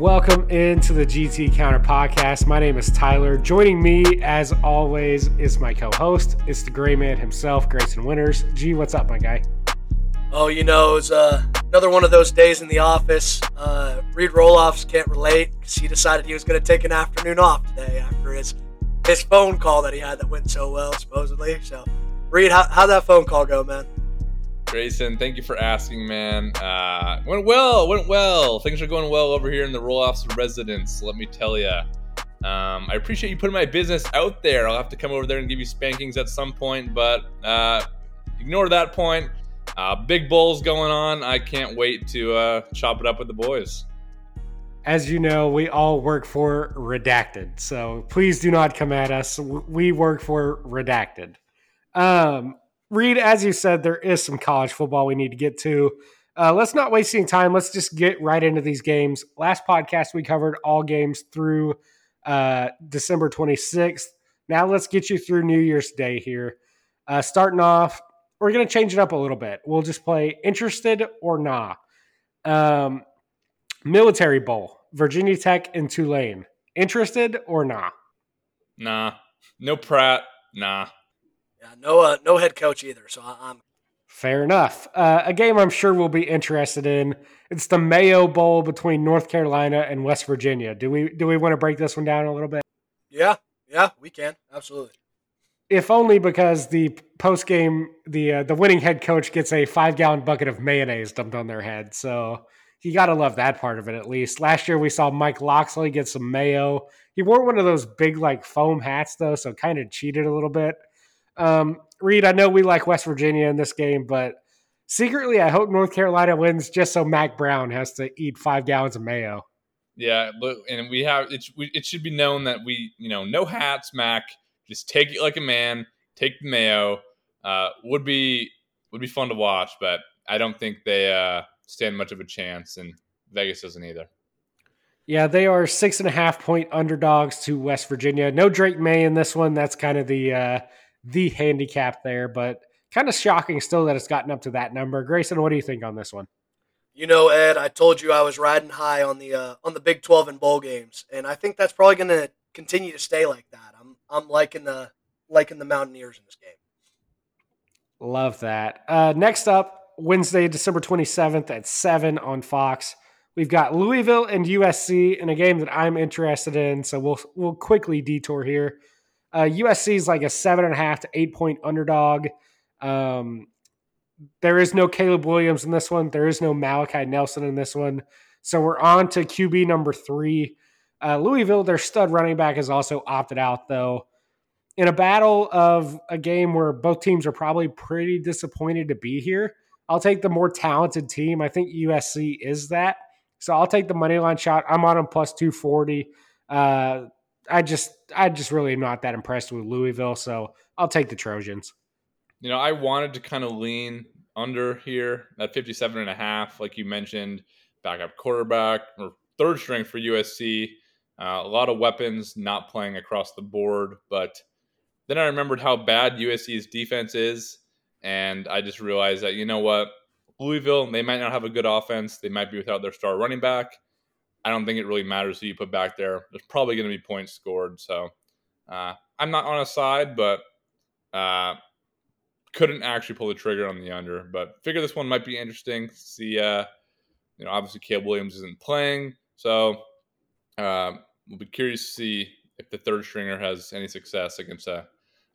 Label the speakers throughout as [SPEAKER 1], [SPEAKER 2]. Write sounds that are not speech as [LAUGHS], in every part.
[SPEAKER 1] Welcome into the GT Counter Podcast. My name is Tyler. Joining me, as always, is my co-host. It's the Gray Man himself, Grayson Winters. G, what's up, my guy?
[SPEAKER 2] Oh, you know, it's uh, another one of those days in the office. Uh, Reid Roelofs can't relate because he decided he was going to take an afternoon off today after his his phone call that he had that went so well, supposedly. So, Reid, how, how'd that phone call go, man?
[SPEAKER 3] Grayson, thank you for asking, man. Uh, went well, went well. Things are going well over here in the Roelofs residence. Let me tell you. Um, I appreciate you putting my business out there. I'll have to come over there and give you spankings at some point, but uh, ignore that point. Uh, big bowls going on. I can't wait to uh, chop it up with the boys.
[SPEAKER 1] As you know, we all work for Redacted, so please do not come at us. We work for Redacted. Um, Reid, as you said, there is some college football we need to get to. Uh, let's not waste any time. Let's just get right into these games. Last podcast, we covered all games through uh, December 26th. Now let's get you through New Year's Day here. Uh, starting off, we're going to change it up a little bit. We'll just play interested or nah. Um, Military Bowl, Virginia Tech and Tulane. Interested or nah?
[SPEAKER 3] Nah. No Pratt. Nah.
[SPEAKER 2] Yeah, no, uh, no head coach either. So I, am
[SPEAKER 1] fair enough. Uh, a game I'm sure we'll be interested in. It's the Mayo Bowl between North Carolina and West Virginia. Do we do we want to break this one down a little bit?
[SPEAKER 2] Yeah, yeah, we can absolutely.
[SPEAKER 1] If only because the post game, the uh, the winning head coach gets a five gallon bucket of mayonnaise dumped on their head. So you got to love that part of it at least. Last year we saw Mike Locksley get some mayo. He wore one of those big like foam hats though, so kind of cheated a little bit. Um, Reid, I know we like West Virginia in this game, but secretly, I hope North Carolina wins just so Mack Brown has to eat five gallons of mayo.
[SPEAKER 3] Yeah, and we have it. It should be known that we, you know, no hats, Mack. Just take it like a man. Take the mayo. Uh, would be would be fun to watch, but I don't think they uh, stand much of a chance, and Vegas doesn't either.
[SPEAKER 1] Yeah, they are six and a half point underdogs to West Virginia. No Drake Maye in this one. That's kind of the uh, the handicap there, but kind of shocking still that it's gotten up to that number. Grayson, what do you think on this one?
[SPEAKER 2] You know, Ed, I told you I was riding high on the uh, on the Big Twelve and bowl games, and I think that's probably going to continue to stay like that. I'm I'm liking the liking the Mountaineers in this game.
[SPEAKER 1] Love that. Uh, next up, Wednesday, December 27th at 7 on Fox. We've got Louisville and USC in a game that I'm interested in, so we'll we'll quickly detour here. Uh, USC is like a seven and a half to eight point underdog. Um, there is no Caleb Williams in this one. There is no Malachi Nelson in this one. So we're on to QB number three. Uh, Louisville, their stud running back, has also opted out, though. In a battle of a game where both teams are probably pretty disappointed to be here, I'll take the more talented team. I think USC is that. So I'll take the money line shot. I'm on them plus 240. Uh, I just I just really am not that impressed with Louisville, so I'll take the Trojans.
[SPEAKER 3] You know, I wanted to kind of lean under here at 57 and a half, like you mentioned, backup quarterback or third string for USC. Uh, a lot of weapons not playing across the board, but then I remembered how bad USC's defense is, and I just realized that you know what, Louisville they might not have a good offense, they might be without their star running back, I don't think it really matters who you put back there. There's probably going to be points scored. So uh, I'm not on a side, but uh, couldn't actually pull the trigger on the under. But figure this one might be interesting. See, uh, you know, obviously Caleb Williams isn't playing, so uh, we'll be curious to see if the third stringer has any success against a,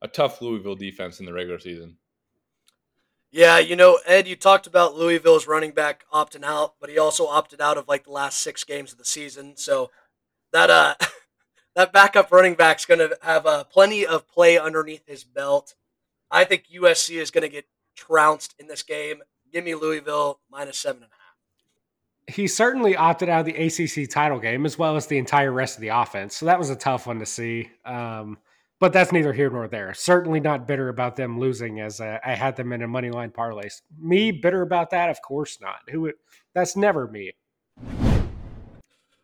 [SPEAKER 3] a tough Louisville defense in the regular season.
[SPEAKER 2] Yeah, you know, Ed, you talked about Louisville's running back opting out, but he also opted out of like the last six games of the season. So that uh [LAUGHS] that backup running back's going to have uh, plenty of play underneath his belt. I think USC is going to get trounced in this game. Give me Louisville minus seven and a half.
[SPEAKER 1] He certainly opted out of the ACC title game as well as the entire rest of the offense. So that was a tough one to see. Um, but that's neither here nor there. Certainly not bitter about them losing, as I, I had them in a money line parlay. Me bitter about that? Of course not. Who? That's never me.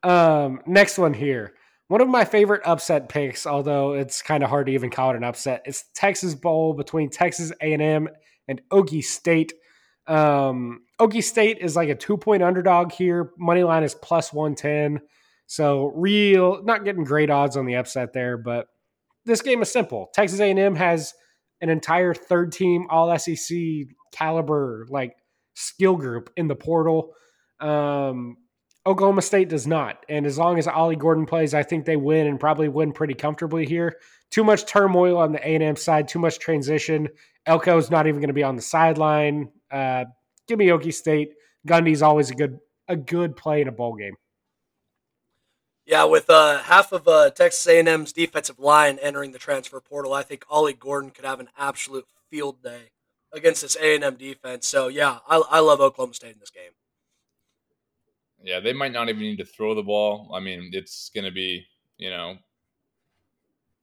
[SPEAKER 1] Um, next one here. One of my favorite upset picks, although it's kind of hard to even call it an upset. It's Texas Bowl between Texas A&M and Okie State. Um, Okie State is like a two point underdog here. Money line is plus one ten. So real, not getting great odds on the upset there, but this game is simple. Texas A&M has an entire third team All SEC caliber like skill group in the portal. Um, Oklahoma State does not, and as long as Ollie Gordon plays, I think they win and probably win pretty comfortably here. Too much turmoil on the A&M side, too much transition. Elko's not even going to be on the sideline. Uh, give me Okie State. Gundy's always a good a good play in a bowl game.
[SPEAKER 2] Yeah, with uh, half of uh, Texas A&M's defensive line entering the transfer portal, I think Ollie Gordon could have an absolute field day against this A&M defense. So yeah, I, I love Oklahoma State in this game.
[SPEAKER 3] Yeah, they might not even need to throw the ball. I mean, it's going to be you know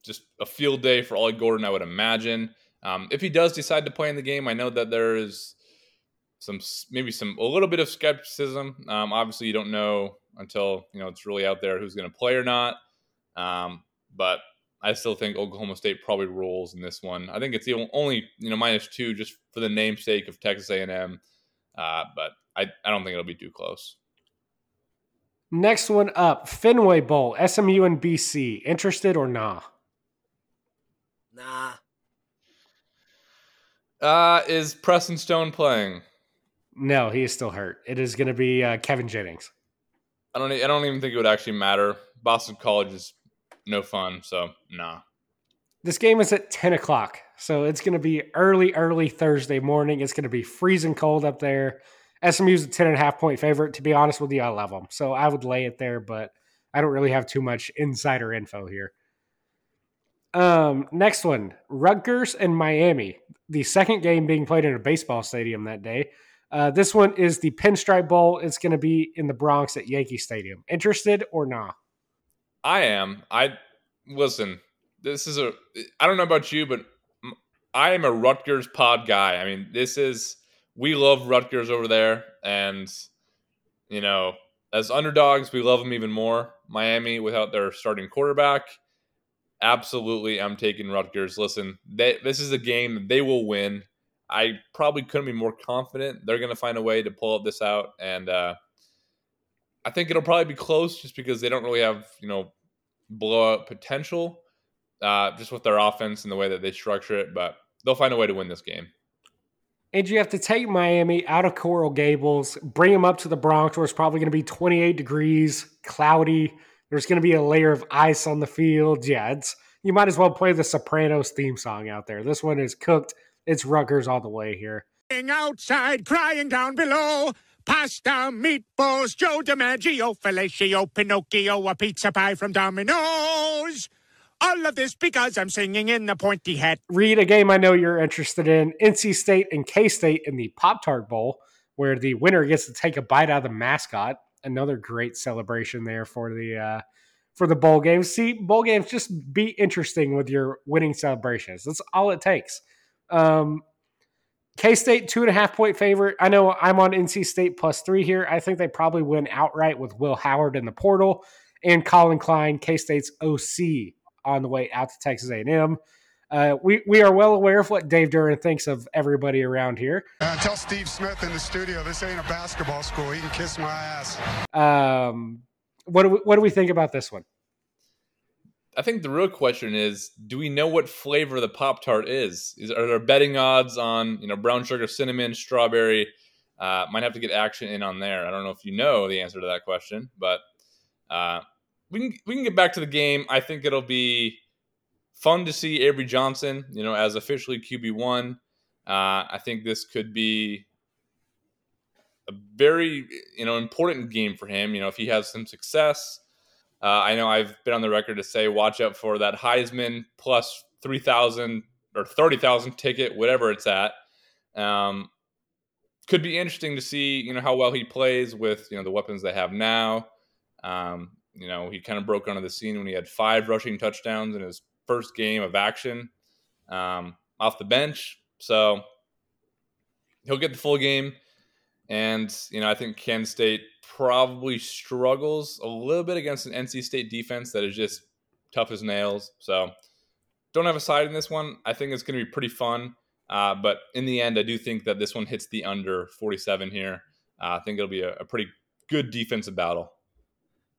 [SPEAKER 3] just a field day for Ollie Gordon, I would imagine. Um, if he does decide to play in the game, I know that there is some maybe some a little bit of skepticism. Um, obviously, you don't know until you know it's really out there who's going to play or not. Um, but I still think Oklahoma State probably rolls in this one. I think it's the only you know minus two just for the namesake of Texas A&M, uh, but I I don't think it'll be too close.
[SPEAKER 1] Next one up, Fenway Bowl, SMU and BC. Interested or nah?
[SPEAKER 2] Nah.
[SPEAKER 3] Uh, is Preston Stone playing?
[SPEAKER 1] No, he is still hurt. It is going to be uh, Kevin Jennings.
[SPEAKER 3] I don't. I don't even think it would actually matter. Boston College is no fun, so nah.
[SPEAKER 1] This game is at ten o'clock, so it's going to be early, early Thursday morning. It's going to be freezing cold up there. SMU's a ten and a half point favorite. To be honest with you, I love them, so I would lay it there, but I don't really have too much insider info here. Um, next one, Rutgers and Miami. The second game being played in a baseball stadium that day. Uh, this one is the Pinstripe Bowl. It's going to be in the Bronx at Yankee Stadium. Interested or not?
[SPEAKER 3] I am. I listen. This is a. I don't know about you, but I am a Rutgers pod guy. I mean, this is we love Rutgers over there, and you know, as underdogs, we love them even more. Miami without their starting quarterback. Absolutely, I'm taking Rutgers. Listen, they, this is a game they will win. I probably couldn't be more confident they're going to find a way to pull this out, and uh, I think it'll probably be close just because they don't really have you know blowout potential, uh, just with their offense and the way that they structure it. But they'll find a way to win this game.
[SPEAKER 1] And you have to take Miami out of Coral Gables, bring them up to the Bronx, where it's probably going to be 28 degrees, cloudy. There's going to be a layer of ice on the field. Yeah, it's you might as well play the Sopranos theme song out there. This one is cooked it's Rutgers all the way here.
[SPEAKER 4] Outside, crying down below. Pasta, meatballs, Joe DiMaggio, fellatio, Pinocchio, a pizza pie from Domino's. All of this because I'm singing in the pointy hat.
[SPEAKER 1] Read a game I know you're interested in NC State and K State in the Pop Tart Bowl, where the winner gets to take a bite out of the mascot. Another great celebration there for the uh, for the bowl games. See, bowl games just be interesting with your winning celebrations. That's all it takes. Um, K State two and a half point favorite. I know I'm on NC State plus three here. I think they probably win outright with Will Howard in the portal and Collin Klein, K State's OC, on the way out to Texas A&M. Uh, we we are well aware of what Dave Doeren thinks of everybody around here.
[SPEAKER 5] Uh, tell Steve Smith in the studio this ain't a basketball school. He can kiss my ass.
[SPEAKER 1] Um, what do we, what do we think about this one?
[SPEAKER 3] I think the real question is, do we know what flavor the Pop Tart is? is? Are there betting odds on you know brown sugar, cinnamon, strawberry? Uh, might have to get action in on there. I don't know if you know the answer to that question, but uh, we can we can get back to the game. I think it'll be fun to see Avery Johnson, you know, as officially QB one. Uh, I think this could be a very you know important game for him. You know, if he has some success. Uh, I know I've been on the record to say watch out for that Heisman plus 3,000 or 30,000 ticket, whatever it's at. Um, could be interesting to see, you know, how well he plays with, you know, the weapons they have now. Um, you know, he kind of broke onto the scene when he had five rushing touchdowns in his first game of action um, off the bench. So he'll get the full game. And, you know, I think Kansas State probably struggles a little bit against an NC State defense that is just tough as nails. So don't have a side in this one. I think it's going to be pretty fun. Uh, but in the end, I do think that this one hits the under 47 here. Uh, I think it'll be a, a pretty good defensive battle.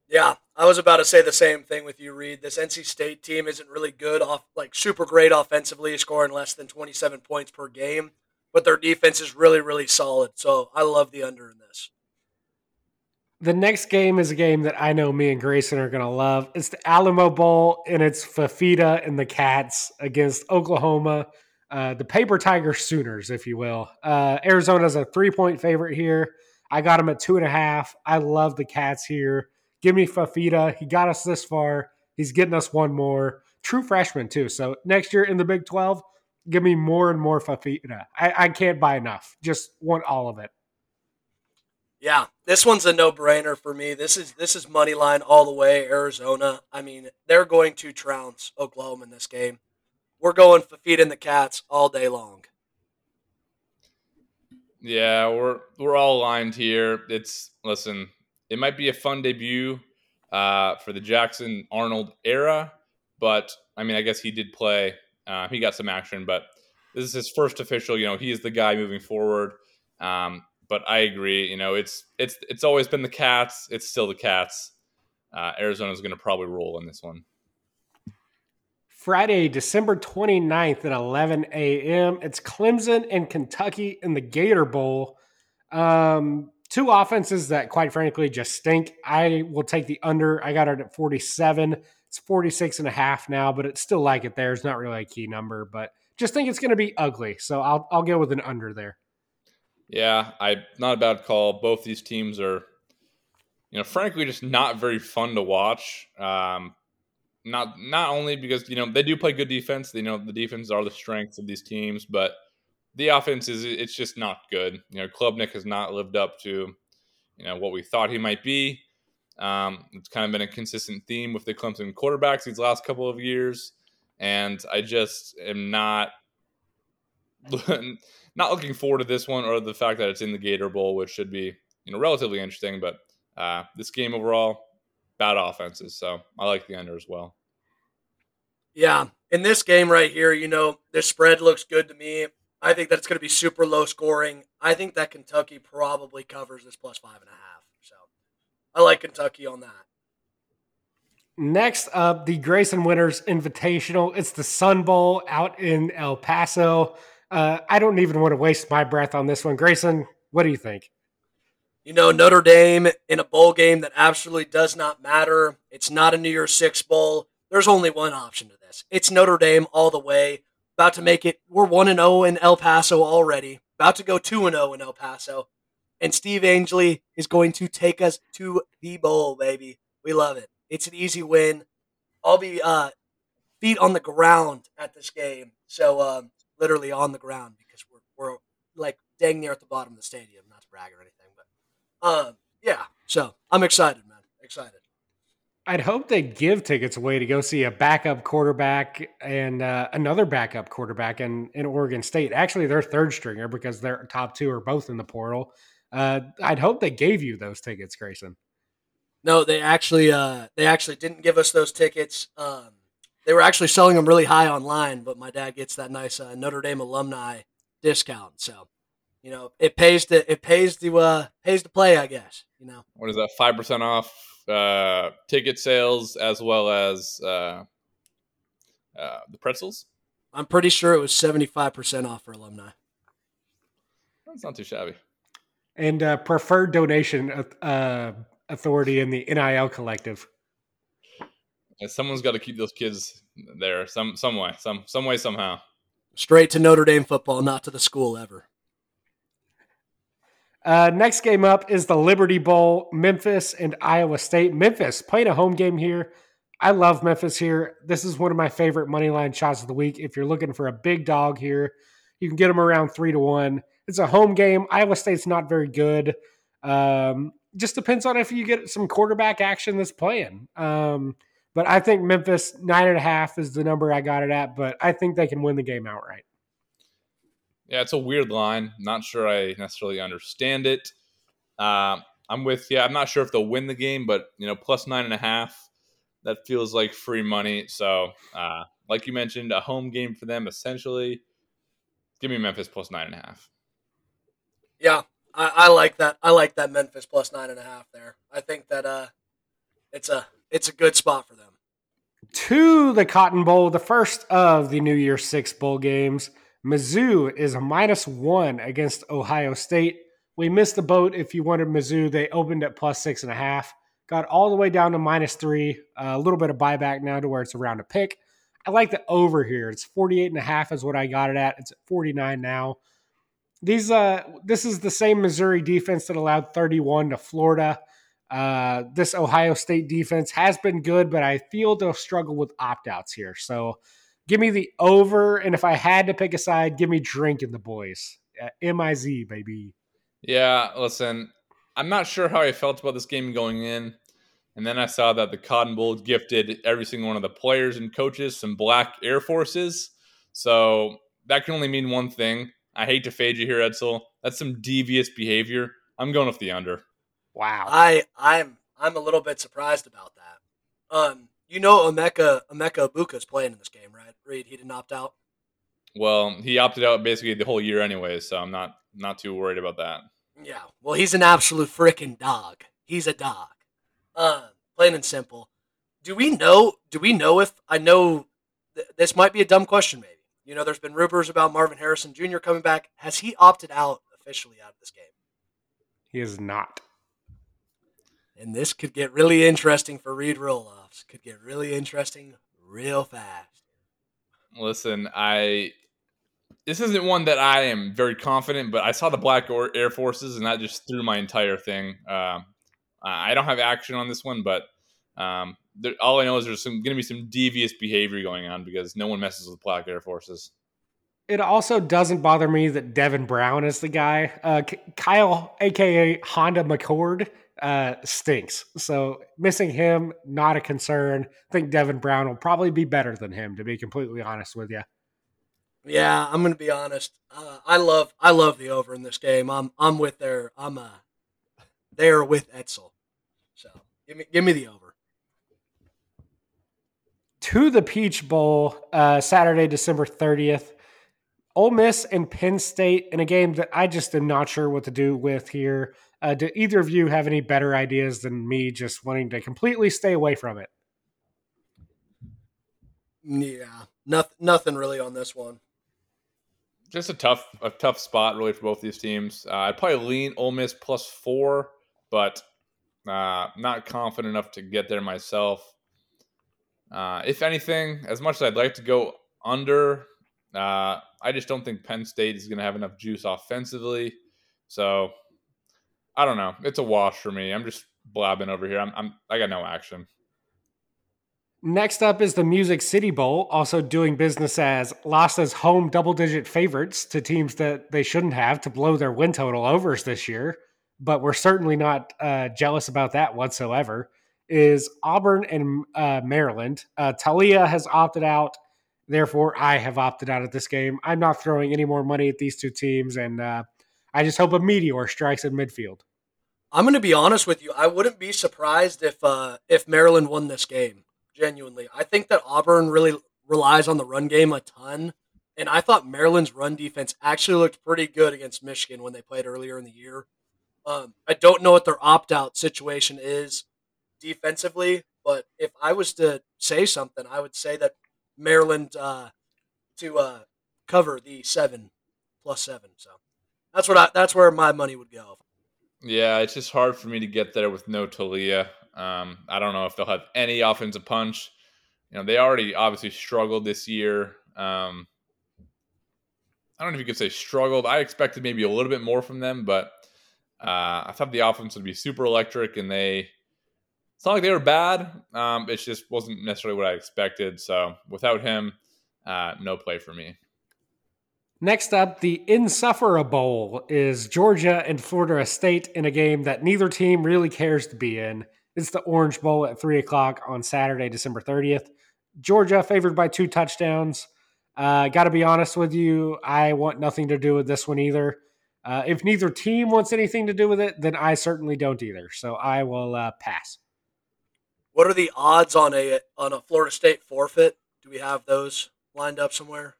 [SPEAKER 2] Yeah, I was about to say the same thing with you, Reid. This NC State team isn't really good off, like super great offensively, scoring less than 27 points per game, but their defense is really, really solid. So I love the under in this.
[SPEAKER 1] The next game is a game that I know me and Grayson are going to love. It's the Alamo Bowl, and it's Fifita and the Cats against Oklahoma, uh, the Paper Tiger Sooners, if you will. Uh, Arizona's a three point favorite here. I got them at two and a half. I love the Cats here. Give me Fifita. He got us this far. He's getting us one more. True freshman, too. So next year in the Big 12, give me more and more Fifita. I, I can't buy enough. Just want all of it.
[SPEAKER 2] Yeah, this one's a no-brainer for me. This is this is money line all the way. Arizona. I mean, they're going to trounce Oklahoma in this game. We're going Fifita and the Cats all day long.
[SPEAKER 3] Yeah, we're we're all aligned here. It's listen, it might be a fun debut uh, for the Jackson Arnold era, but I mean, I guess he did play. Uh, he got some action, but this is his first official. You know, he is the guy moving forward. Um, but I agree. You know, it's it's it's always been the Cats. It's still the Cats. Uh, Arizona's going to probably roll in this one.
[SPEAKER 1] Friday, December 29th at 11 a.m. It's Clemson and Kentucky in the Gator Bowl. Um, two offenses that, quite frankly, just stink. I will take the under. I got it at 47. It's 46 and a half now, but it's still like it there. It's not really a key number, but just think it's going to be ugly. So I'll, I'll go with an under there.
[SPEAKER 3] Yeah, I not a bad call. Both these teams are, you know, frankly, just not very fun to watch. Um, not not only because you know they do play good defense. You know the defense are the strengths of these teams, but the offense is it's just not good. You know, Klubnik has not lived up to you know what we thought he might be. Um, it's kind of been a consistent theme with the Clemson quarterbacks these last couple of years, and I just am not [LAUGHS] not looking forward to this one or the fact that it's in the Gator Bowl, which should be you know relatively interesting. But uh, this game overall, bad offenses. So I like the under as well.
[SPEAKER 2] Yeah. In this game right here, you know, this spread looks good to me. I think that it's going to be super low scoring. I think that Kentucky probably covers this plus five and a half. I like Kentucky on that.
[SPEAKER 1] Next up, the Grayson Winners Invitational. It's the Sun Bowl out in El Paso. Uh, I don't even want to waste my breath on this one. Grayson, what do you think?
[SPEAKER 2] you know, Notre Dame in a bowl game that absolutely does not matter. It's not a New Year's Six bowl. There's only one option to this. It's Notre Dame all the way. About to make it. We're one and zero oh in El Paso already. About to go two and zero oh in El Paso, and Steve Angeli is going to take us to the bowl, baby. We love it. It's an easy win. I'll be uh, feet on the ground at this game, so um, literally on the ground because we're we're like dang near at the bottom of the stadium. Not to brag or anything. Um, yeah. So I'm excited, man. Excited.
[SPEAKER 1] I'd hope they give tickets away to go see a backup quarterback and uh, another backup quarterback in, in Oregon State. Actually, their third stringer because their top two are both in the portal. Uh, I'd hope they gave you those tickets, Grayson.
[SPEAKER 2] No, they actually uh, they actually didn't give us those tickets. Um, they were actually selling them really high online, but my dad gets that nice uh, Notre Dame alumni discount, so you know, it pays to it pays to uh pays to play, I guess. You know,
[SPEAKER 3] what is that? Five percent off uh, ticket sales as well as uh, uh, the pretzels.
[SPEAKER 2] I'm pretty sure it was seventy five percent off for alumni.
[SPEAKER 3] That's not too shabby.
[SPEAKER 1] And uh, preferred donation uh, authority in the NIL collective.
[SPEAKER 3] Yeah, someone's got to keep those kids there some some way, some some way somehow.
[SPEAKER 2] Straight to Notre Dame football, not to the school ever.
[SPEAKER 1] Uh, next game up is the Liberty Bowl, Memphis and Iowa State. Memphis playing a home game here. I love Memphis here. This is one of my favorite money line shots of the week. If you're looking for a big dog here, you can get them around three to one. It's a home game. Iowa State's not very good. Um, just depends on if you get some quarterback action that's playing. Um, but I think Memphis nine and a half is the number I got it at. But I think they can win the game outright.
[SPEAKER 3] Yeah, it's a weird line. Not sure I necessarily understand it. Uh, I'm with you. I'm not sure if they'll win the game, but you know, plus nine and a half, that feels like free money. So, uh, like you mentioned, a home game for them essentially. Give me Memphis plus nine and a half.
[SPEAKER 2] Yeah, I, I like that. I like that Memphis plus nine and a half there. I think that uh, it's a it's a good spot for them.
[SPEAKER 1] To the Cotton Bowl, the first of the New Year Six bowl games. Mizzou is a minus one against Ohio State. We missed the boat if you wanted Mizzou. They opened at plus six and a half, got all the way down to minus three. A little bit of buyback now to where it's around a pick. I like the over here. It's 48 and a half is what I got it at. It's at 49 now. These uh this is the same Missouri defense that allowed 31 to Florida. Uh, this Ohio State defense has been good, but I feel they'll struggle with opt outs here. So give me the over. And if I had to pick a side, give me drinking the boys. Uh, MIZ, baby.
[SPEAKER 3] Yeah, listen, I'm not sure how I felt about this game going in. And then I saw that the Cotton Bowl gifted every single one of the players and coaches some black Air Forces. So that can only mean one thing. I hate to fade you here, Edsel. That's some devious behavior. I'm going with the under.
[SPEAKER 1] Wow.
[SPEAKER 2] I I'm I'm a little bit surprised about that. Um, you know, Emeka Emeka Egbuka is playing in this game, right? Reid, he didn't opt out.
[SPEAKER 3] Well, he opted out basically the whole year anyway, so I'm not not too worried about that.
[SPEAKER 2] Yeah. Well, he's an absolute freaking dog. He's a dog. Uh, plain and simple. Do we know? Do we know if I know? Th- this might be a dumb question, maybe. You know, there's been rumors about Marvin Harrison Jr. coming back. Has he opted out officially out of this game?
[SPEAKER 1] He is not.
[SPEAKER 2] And this could get really interesting for Reid Roelofs. Could get really interesting real fast.
[SPEAKER 3] Listen, I this isn't one that I am very confident, but I saw the Black Air Forces, and that just threw my entire thing. Um, I don't have action on this one, but um, there, all I know is there's going to be some devious behavior going on because no one messes with Black Air Forces.
[SPEAKER 1] It also doesn't bother me that Devin Brown is the guy. Uh, Kyle, aka Honda McCord, uh, stinks. So missing him, not a concern. I think Devin Brown will probably be better than him, to be completely honest with you.
[SPEAKER 2] Yeah, I'm gonna be honest. Uh, I love I love the over in this game. I'm I'm with their I'm uh they are with Etzel. So give me give me the over.
[SPEAKER 1] To the Peach Bowl, uh, Saturday, December 30th. Ole Miss and Penn State in a game that I just am not sure what to do with here. Uh, do either of you have any better ideas than me just wanting to completely stay away from it?
[SPEAKER 2] Yeah, nothing, nothing really on this one.
[SPEAKER 3] Just a tough, a tough spot really for both these teams. Uh, I'd probably lean Ole Miss plus four, but uh, not confident enough to get there myself. Uh, if anything, as much as I'd like to go under, uh, I just don't think Penn State is going to have enough juice offensively. So I don't know. It's a wash for me. I'm just blabbing over here. I'm, I'm I got no action.
[SPEAKER 1] Next up is the Music City Bowl, also doing business as lost as home double digit favorites to teams that they shouldn't have to blow their win total overs this year. But we're certainly not uh, jealous about that whatsoever. Is Auburn and uh, Maryland. Uh, Taulia has opted out. Therefore, I have opted out of this game. I'm not throwing any more money at these two teams, and uh, I just hope a meteor strikes in midfield.
[SPEAKER 2] I'm going to be honest with you. I wouldn't be surprised if uh, if Maryland won this game. Genuinely, I think that Auburn really relies on the run game a ton, and I thought Maryland's run defense actually looked pretty good against Michigan when they played earlier in the year. Um, I don't know what their opt out situation is defensively, but if I was to say something, I would say that Maryland uh, to uh, cover the seven plus seven. So that's what I, that's where my money would go.
[SPEAKER 3] Yeah, it's just hard for me to get there with no Taulia. Um, I don't know if they'll have any offensive punch. You know, they already obviously struggled this year. Um, I don't know if you could say struggled. I expected maybe a little bit more from them, but uh, I thought the offense would be super electric, and they. It's not like they were bad. Um, it just wasn't necessarily what I expected. So without him, uh, no play for me.
[SPEAKER 1] Next up, the Insufferable is Georgia and Florida State in a game that neither team really cares to be in. It's the Orange Bowl at 3 o'clock on Saturday, December 30th. Georgia favored by two touchdowns. Uh, Got to be honest with you, I want nothing to do with this one either. Uh, if neither team wants anything to do with it, then I certainly don't either. So I will uh, pass.
[SPEAKER 2] What are the odds on a on a Florida State forfeit? Do we have those lined up somewhere?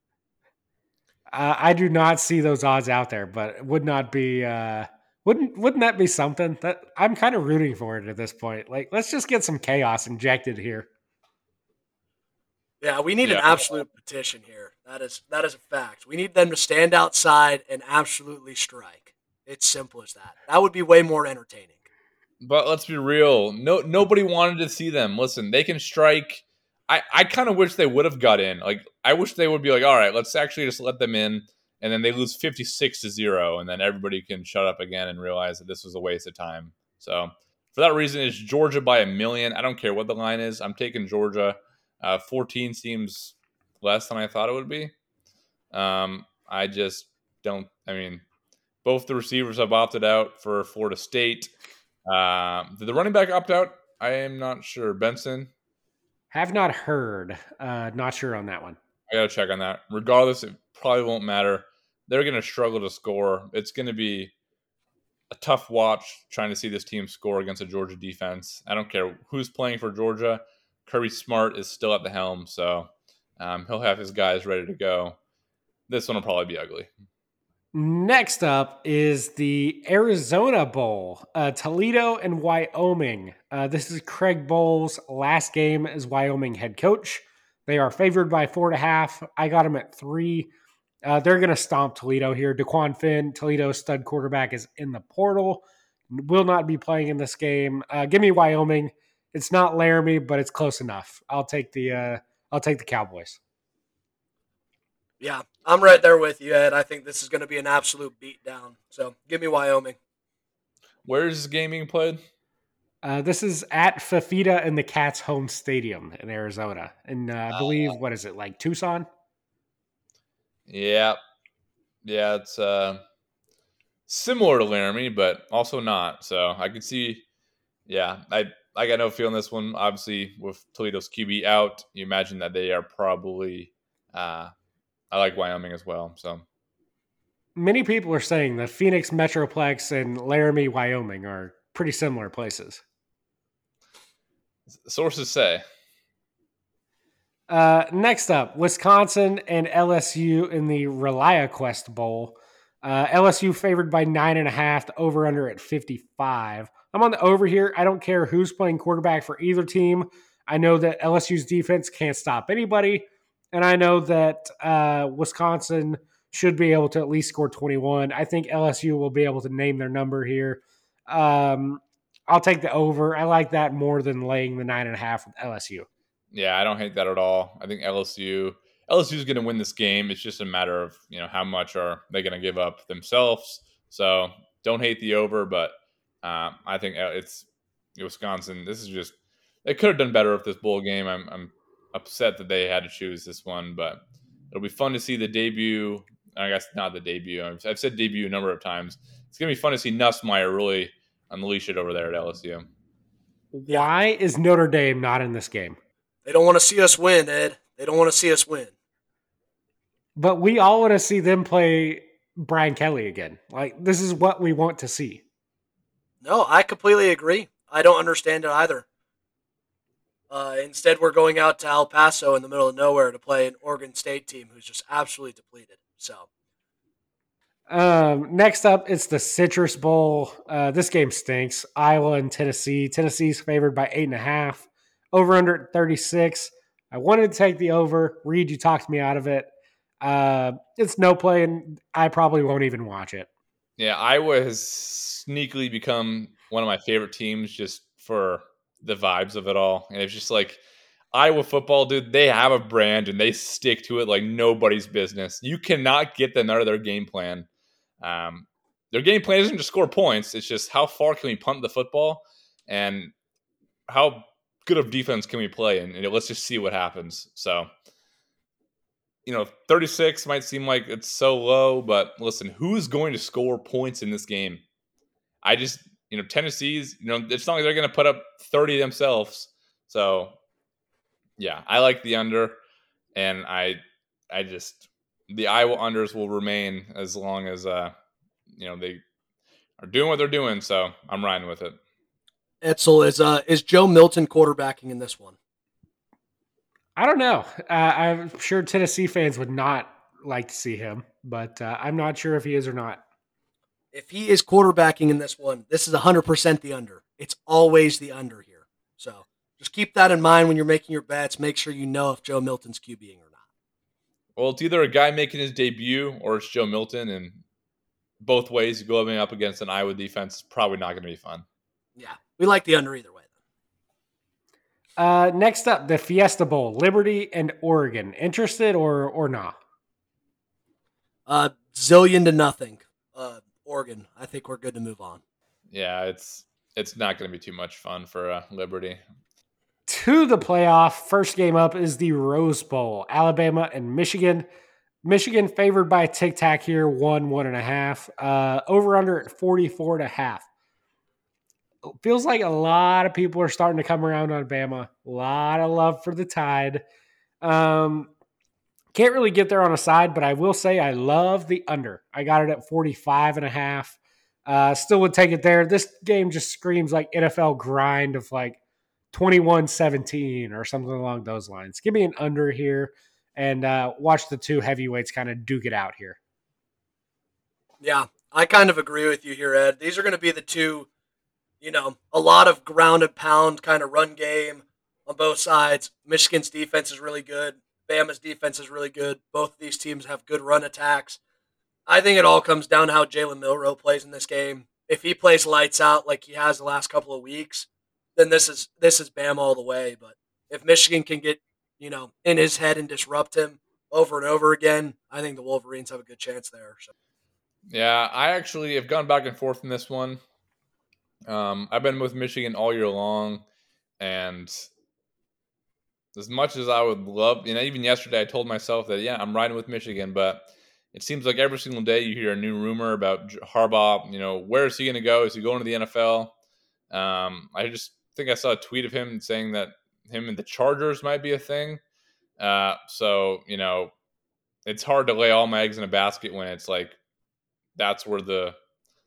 [SPEAKER 1] Uh, I do not see those odds out there, but it would not be uh, Wouldn't wouldn't that be something? That I'm kind of rooting for it at this point. Like, let's just get some chaos injected here.
[SPEAKER 2] Yeah, we need
[SPEAKER 3] Yeah.
[SPEAKER 2] an absolute petition here. That is that is a fact. We need them to stand outside and absolutely strike. It's simple as that. That would be way more entertaining.
[SPEAKER 3] But let's be real. No, nobody wanted to see them. Listen, they can strike. I, I kind of wish they would have got in. Like, I wish they would be like, all right, let's actually just let them in, and then they lose fifty six to zero, and then everybody can shut up again and realize that this was a waste of time. So for that reason, it's Georgia by a million. I don't care what the line is. I'm taking Georgia. Uh, Fourteen seems less than I thought it would be. Um, I just don't. I mean, both the receivers have opted out for Florida State. Um, did the running back opt out? I am not sure. Benson,
[SPEAKER 1] Have not heard. Uh, not sure on that one.
[SPEAKER 3] I gotta check on that. Regardless, it probably won't matter. They're gonna struggle to score. It's gonna be a tough watch trying to see this team score against a Georgia defense. I don't care who's playing for Georgia. Kirby Smart is still at the helm, so um, he'll have his guys ready to go. This one will probably be ugly.
[SPEAKER 1] Next up is the Arizona Bowl, uh, Toledo and Wyoming. Uh, this is Craig Bohl's last game as Wyoming head coach. They are favored by four and a half. I got them at three. Uh, they're going to stomp Toledo here. Dequan Finn, Toledo's stud quarterback, is in the portal. Will not be playing in this game. Uh, give me Wyoming. It's not Laramie, but it's close enough. I'll take the uh, I'll take the Cowboys.
[SPEAKER 2] Yeah, I'm right there with you, Ed. I think this is going to be an absolute beatdown. So give me Wyoming.
[SPEAKER 3] Where is this game being played?
[SPEAKER 1] Uh, this is at Fifita in the Cats' home stadium in Arizona, and uh, I believe what is it like Tucson?
[SPEAKER 3] Yeah, yeah, it's uh, similar to Laramie, but also not. So I could see. Yeah, I I got no feeling this one. Obviously, with Toledo's QB out, you imagine that they are probably. I like Wyoming as well. So
[SPEAKER 1] Many people are saying the Phoenix Metroplex and Laramie, Wyoming, are pretty similar places.
[SPEAKER 3] sources say.
[SPEAKER 1] Uh, next up, Wisconsin and LSU in the ReliaQuest Bowl. Uh, LSU favored by nine and a half, the over under at 55. I'm on the over here. I don't care who's playing quarterback for either team. I know that LSU's defense can't stop anybody. And I know that uh, Wisconsin should be able to at least score 21. I think LSU will be able to name their number here. Um, I'll take the over. I like that more than laying the nine and a half with LSU.
[SPEAKER 3] Yeah, I don't hate that at all. I think LSU LSU is going to win this game. It's just a matter of you know how much are they going to give up themselves. So don't hate the over, but uh, I think uh, it's Wisconsin. This is just they could have done better with this bowl game. I'm, I'm upset that they had to choose this one, but it'll be fun to see the debut. I guess not the debut. I've, I've said debut a number of times. It's going to be fun to see Nussmeier really unleash it over there at LSU.
[SPEAKER 1] Why is Notre Dame not in this game?
[SPEAKER 2] They don't want to see us win, Ed. They don't want to see us win.
[SPEAKER 1] But we all want to see them play Brian Kelly again. Like this is what we want to see.
[SPEAKER 2] No, I completely agree. I don't understand it either. Uh, instead, we're going out to El Paso in the middle of nowhere to play an Oregon State team who's just absolutely depleted. So,
[SPEAKER 1] Um, next up, it's the Citrus Bowl. Uh, this game stinks. Iowa and Tennessee. Tennessee's favored by eight and a half. Over under 36. I wanted to take the over. Reed, you talked me out of it. Uh, it's no play, and I probably won't even watch it.
[SPEAKER 3] Yeah, Iowa has sneakily become one of my favorite teams just for the vibes of it all. And it's just like Iowa football, dude, they have a brand and they stick to it like nobody's business. You cannot get them out of their game plan. Um, their game plan isn't to score points, it's just how far can we punt the football and how good of defense can we play? And, and let's just see what happens. So, you know, 36 might seem like it's so low, but listen, who's going to score points in this game? I just, you know, Tennessee's, you know, it's not like they're going to put up 30 themselves. So, yeah, I like the under, and I, I just, the Iowa unders will remain as long as, uh, you know, they are doing what they're doing. So I'm riding with it.
[SPEAKER 2] Etzel is uh, is Joe Milton quarterbacking in this one?
[SPEAKER 1] I don't know. Uh, I'm sure Tennessee fans would not like to see him, but uh, I'm not sure if he is or not.
[SPEAKER 2] If he is quarterbacking in this one, this is 100% the under. It's always the under here. So just keep that in mind when you're making your bets. Make sure you know if Joe Milton's QBing or not.
[SPEAKER 3] Well, it's either a guy making his debut or it's Joe Milton, and both ways going up against an Iowa defense is probably not going to be fun.
[SPEAKER 2] Yeah, we like the under either way.
[SPEAKER 1] Uh, next up, the Fiesta Bowl, Liberty and Oregon. Interested or or not?
[SPEAKER 2] Uh, zillion to nothing. Uh, Oregon. I think we're good to move on.
[SPEAKER 3] Yeah, it's it's not going to be too much fun for uh, Liberty.
[SPEAKER 1] To the playoff, first game up is the Rose Bowl, Alabama and Michigan. Michigan favored by tic tac here, one, one and a half. Uh, over under at 44 and a half. Feels like a lot of people are starting to come around on Bama. A lot of love for the Tide. Um, can't really get there on a side, but I will say I love the under. I got it at 45 and a half. Uh, still would take it there. This game just screams like NFL grind of like 21 17 or something along those lines. Give me an under here and uh, watch the two heavyweights kind of duke it out here.
[SPEAKER 2] Yeah, I kind of agree with you here, Ed. These are going to be the two, you know, a lot of ground and pound kind of run game on both sides. Michigan's defense is really good. Bama's defense is really good. Both of these teams have good run attacks. I think it all comes down to how Jalen Milroe plays in this game. If he plays lights out like he has the last couple of weeks, then this is this is Bama all the way. But if Michigan can get you know in his head and disrupt him over and over again, I think the Wolverines have a good chance there. So.
[SPEAKER 3] Yeah, I actually have gone back and forth in this one. Um, I've been with Michigan all year long, and as much as I would love, you know, even yesterday I told myself that yeah, I'm riding with Michigan, but it seems like every single day you hear a new rumor about Harbaugh. You know, where is he going to go? Is he going to the NFL? Um, I just think I saw a tweet of him saying that him and the Chargers might be a thing. Uh, so you know, it's hard to lay all my eggs in a basket when it's like that's where the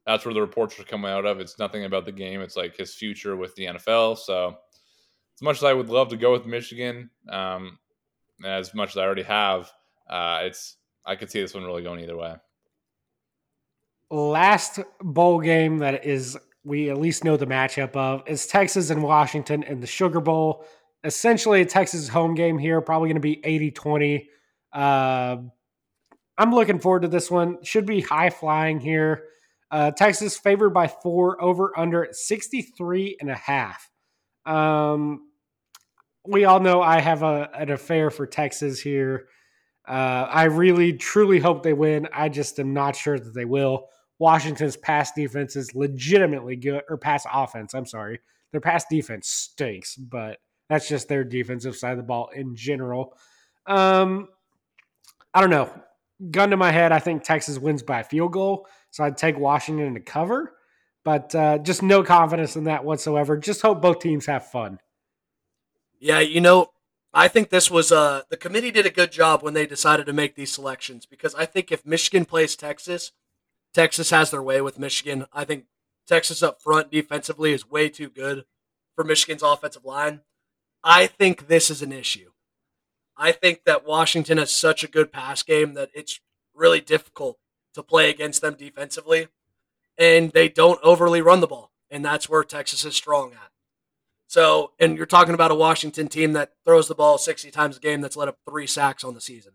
[SPEAKER 3] that's where the reports are coming out of. It's nothing about the game. It's like his future with the NFL. So as much as I would love to go with Michigan, um, as much as I already have, uh, it's I could see this one really going either way.
[SPEAKER 1] Last bowl game that is we at least know the matchup of is Texas and Washington in the Sugar Bowl. Essentially, a Texas home game here, probably going to be 80 20. Uh, I'm looking forward to this one. Should be high flying here. Uh, Texas favored by four, over under 63 and a half. Um, we all know I have a, an affair for Texas here. Uh, I really, truly hope they win. I just am not sure that they will. Washington's pass defense is legitimately good, or pass offense. I'm sorry. Their pass defense stinks, but that's just their defensive side of the ball in general. Um, I don't know. Gun to my head, I think Texas wins by a field goal. So I'd take Washington to cover, but uh, just no confidence in that whatsoever. Just hope both teams have fun.
[SPEAKER 2] Yeah, you know, I think this was uh, the committee did a good job when they decided to make these selections because I think if Michigan plays Texas, Texas has their way with Michigan. I think Texas up front defensively is way too good for Michigan's offensive line. I think this is an issue. I think that Washington has such a good pass game that it's really difficult to play against them defensively, and they don't overly run the ball, and that's where Texas is strong at. So, and you're talking about a Washington team that throws the ball 60 times a game that's let up three sacks on the season.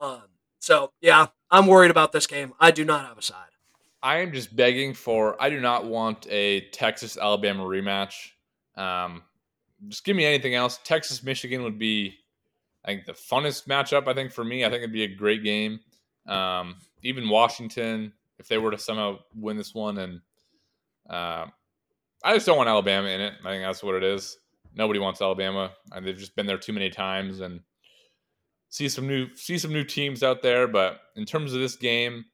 [SPEAKER 2] Um, so, yeah, I'm worried about this game. I do not have a side.
[SPEAKER 3] I am just begging for. I do not want a Texas Alabama rematch. Um, just give me anything else. Texas Michigan would be, I think, the funnest matchup. I think for me, I think it'd be a great game. Um, even Washington, if they were to somehow win this one, and uh, I just don't want Alabama in it. I think that's what it is. Nobody wants Alabama, and they've just been there too many times. And see some new see some new teams out there. But in terms of this game,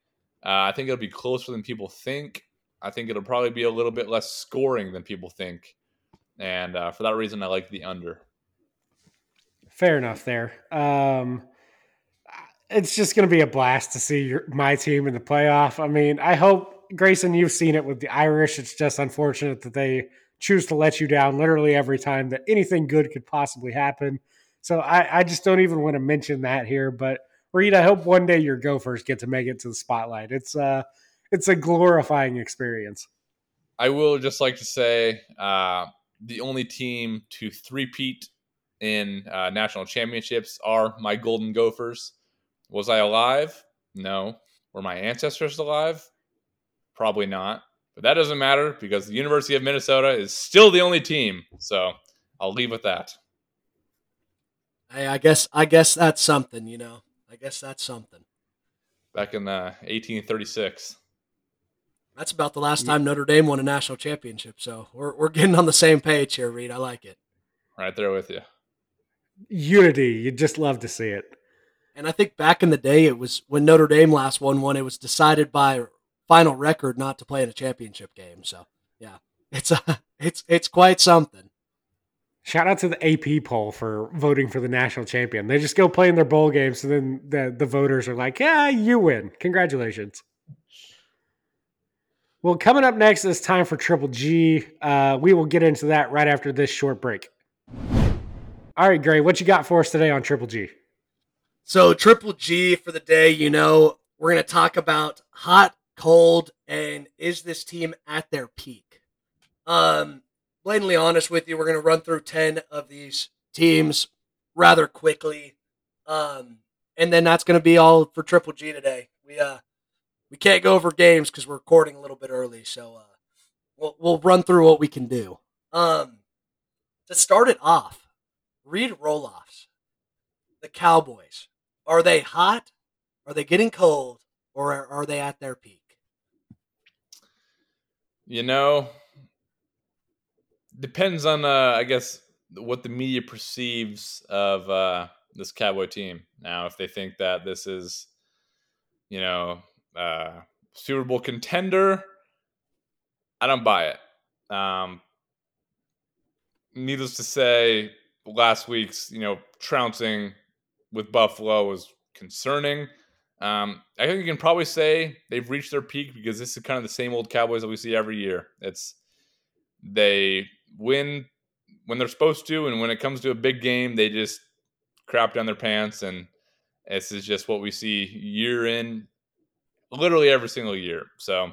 [SPEAKER 3] uh, I think it'll be closer than people think. I think it'll probably be a little bit less scoring than people think, and uh, for that reason, I like the under.
[SPEAKER 1] Fair enough there. Um, it's just going to be a blast to see your, my team in the playoff. I mean, I hope Grayson, you've seen it with the Irish. It's just unfortunate that they choose to let you down literally every time that anything good could possibly happen. So I, I just don't even want to mention that here. But Reid, I hope one day your Gophers get to make it to the spotlight. It's uh, it's a glorifying experience.
[SPEAKER 3] I will just like to say uh, the only team to three-peat in uh, national championships are my Golden Gophers. Was I alive? No. Were my ancestors alive? Probably not. But that doesn't matter because the University of Minnesota is still the only team. So I'll leave with that.
[SPEAKER 2] Hey, I guess I guess that's something, you know. I guess that's something.
[SPEAKER 3] Back in uh, 1836.
[SPEAKER 2] That's about the last time Notre Dame won a national championship. So we're we're getting on the same page here, Reid. I like it.
[SPEAKER 3] Right there with you.
[SPEAKER 1] Unity, You'd just love to see it.
[SPEAKER 2] And I think back in the day, it was when Notre Dame last won one. It was decided by final record not to play in a championship game. So yeah, it's a [LAUGHS] it's it's quite something.
[SPEAKER 1] Shout out to the AP poll for voting for the national champion. They just go play in their bowl games, and then the, the voters are like, yeah, you win. Congratulations. Well, coming up next is time for Triple G. Uh, we will get into that right after this short break. All right, Gray, what you got for us today on Triple G?
[SPEAKER 2] So, Triple G for the day, you know, we're going to talk about hot, cold, and is this team at their peak? Um, blatantly honest with you, we're going to run through 10 of these teams rather quickly. Um, and then that's going to be all for Triple G today. We, uh, we can't go over games because we're recording a little bit early, so uh, we'll we'll run through what we can do. Um, to start it off, Reid Roelofs, the Cowboys. Are they hot? Are they getting cold? Or are, they at their peak?
[SPEAKER 3] You know, depends on uh, I guess what the media perceives of uh, this Cowboy team. Now, if they think that this is, you know, uh, Super Bowl contender, I don't buy it. Um, needless to say, last week's you know trouncing with Buffalo was concerning. Um, I think you can probably say they've reached their peak because this is kind of the same old Cowboys that we see every year. It's they win when they're supposed to, and when it comes to a big game, they just crap down their pants, and this is just what we see year in, literally every single year. So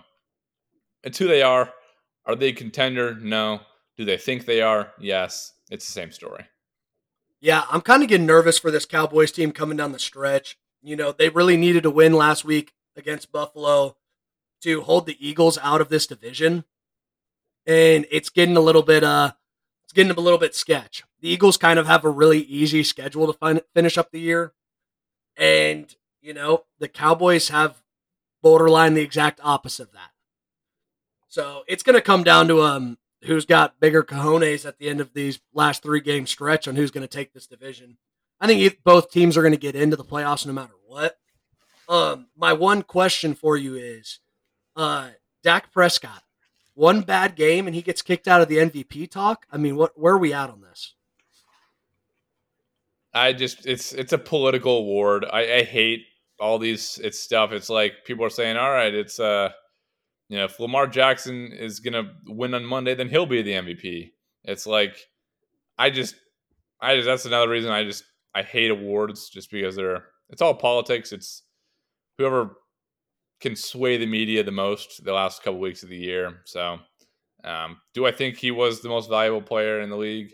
[SPEAKER 3] it's who they are. Are they a contender? No. Do they think they are? Yes. It's the same story.
[SPEAKER 2] Yeah, I'm kind of getting nervous for this Cowboys team coming down the stretch. You know, they really needed to win last week against Buffalo to hold the Eagles out of this division. And it's getting a little bit uh it's getting a little bit sketch. The Eagles kind of have a really easy schedule to fin- finish up the year. And, you know, the Cowboys have borderline the exact opposite of that. So it's going to come down to um who's got bigger cojones at the end of these last three game stretch on who's going to take this division. I think both teams are going to get into the playoffs no matter what. Um, my one question for you is, uh, Dak Prescott, one bad game and he gets kicked out of the MVP talk. I mean, what where are we at on this?
[SPEAKER 3] I just it's it's a political award. I, I hate all these it's stuff. It's like people are saying, all right, it's uh you know, if Lamar Jackson is gonna win on Monday, then he'll be the MVP. It's like I just I just that's another reason I just I hate awards just because they're it's all politics. It's whoever can sway the media the most the last couple weeks of the year. So um, do I think he was the most valuable player in the league?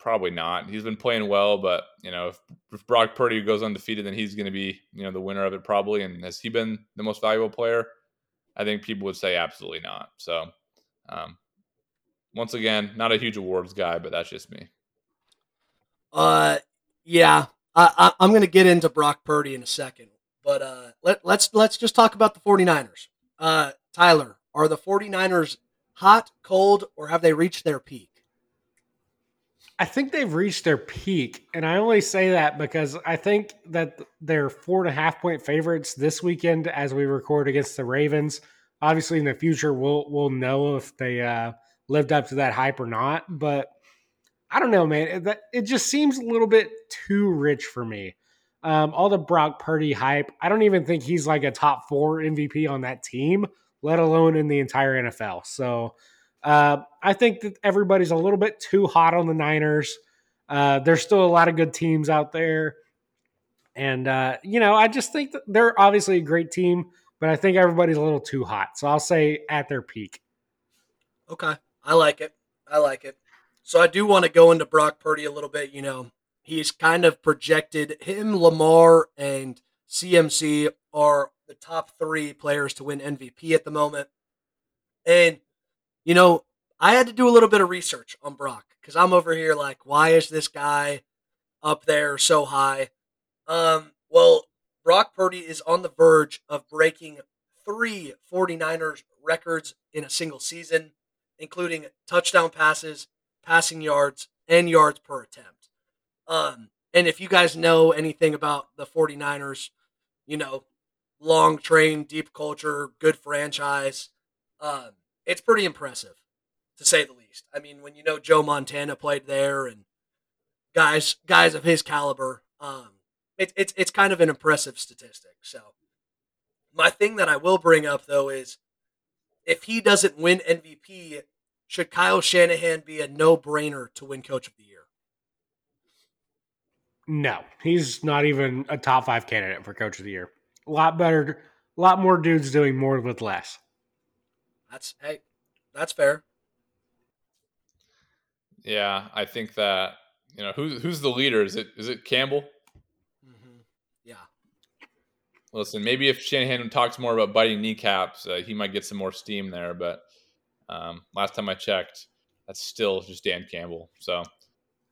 [SPEAKER 3] Probably not. He's been playing well, but you know, if, if Brock Purdy goes undefeated, then he's going to be you know the winner of it probably. And has he been the most valuable player? I think people would say absolutely not. So, um, once again, not a huge awards guy, but that's just me.
[SPEAKER 2] Uh, yeah, I, I, am going to get into Brock Purdy in a second, but uh, let, let's let's just talk about the 49ers. Uh, Tyler, are the 49ers hot, cold, or have they reached their peak?
[SPEAKER 1] I think they've reached their peak, and I only say that because I think that they're four and a half point favorites this weekend as we record against the Ravens. Obviously, in the future, we'll we'll know if they uh, lived up to that hype or not. But I don't know, man. It, it just seems a little bit too rich for me. Um, all the Brock Purdy hype. I don't even think he's like a top four MVP on that team, let alone in the entire NFL. So uh, I think that everybody's a little bit too hot on the Niners. Uh, there's still a lot of good teams out there. And, uh, you know, I just think they're obviously a great team, but I think everybody's a little too hot. So I'll say at their peak.
[SPEAKER 2] Okay. I like it. I like it. So I do want to go into Brock Purdy a little bit. You know, he's kind of projected him, Lamar, and CMC are the top three players to win MVP at the moment. And, you know, I had to do a little bit of research on Brock because I'm over here like, why is this guy up there so high? Um, well, Brock Purdy is on the verge of breaking three 49ers records in a single season, including touchdown passes, passing yards, and yards per attempt. Um, and if you guys know anything about the 49ers, you know, long train, deep culture, good franchise, um, it's pretty impressive to say the least. I mean, when you know Joe Montana played there and guys guys of his caliber, um, it's it's it's kind of an impressive statistic. So my thing that I will bring up though is if he doesn't win MVP, should Kyle Shanahan be a no-brainer to win coach of the year?
[SPEAKER 1] No, he's not even a top five candidate for coach of the year. A lot better, a lot more dudes doing more with less.
[SPEAKER 2] That's hey, that's fair.
[SPEAKER 3] Yeah, I think that you know who's who's the leader? Is it is it Campbell? Listen, maybe if Shanahan talks more about biting kneecaps, uh, he might get some more steam there. But um, last time I checked, that's still just Dan Campbell. So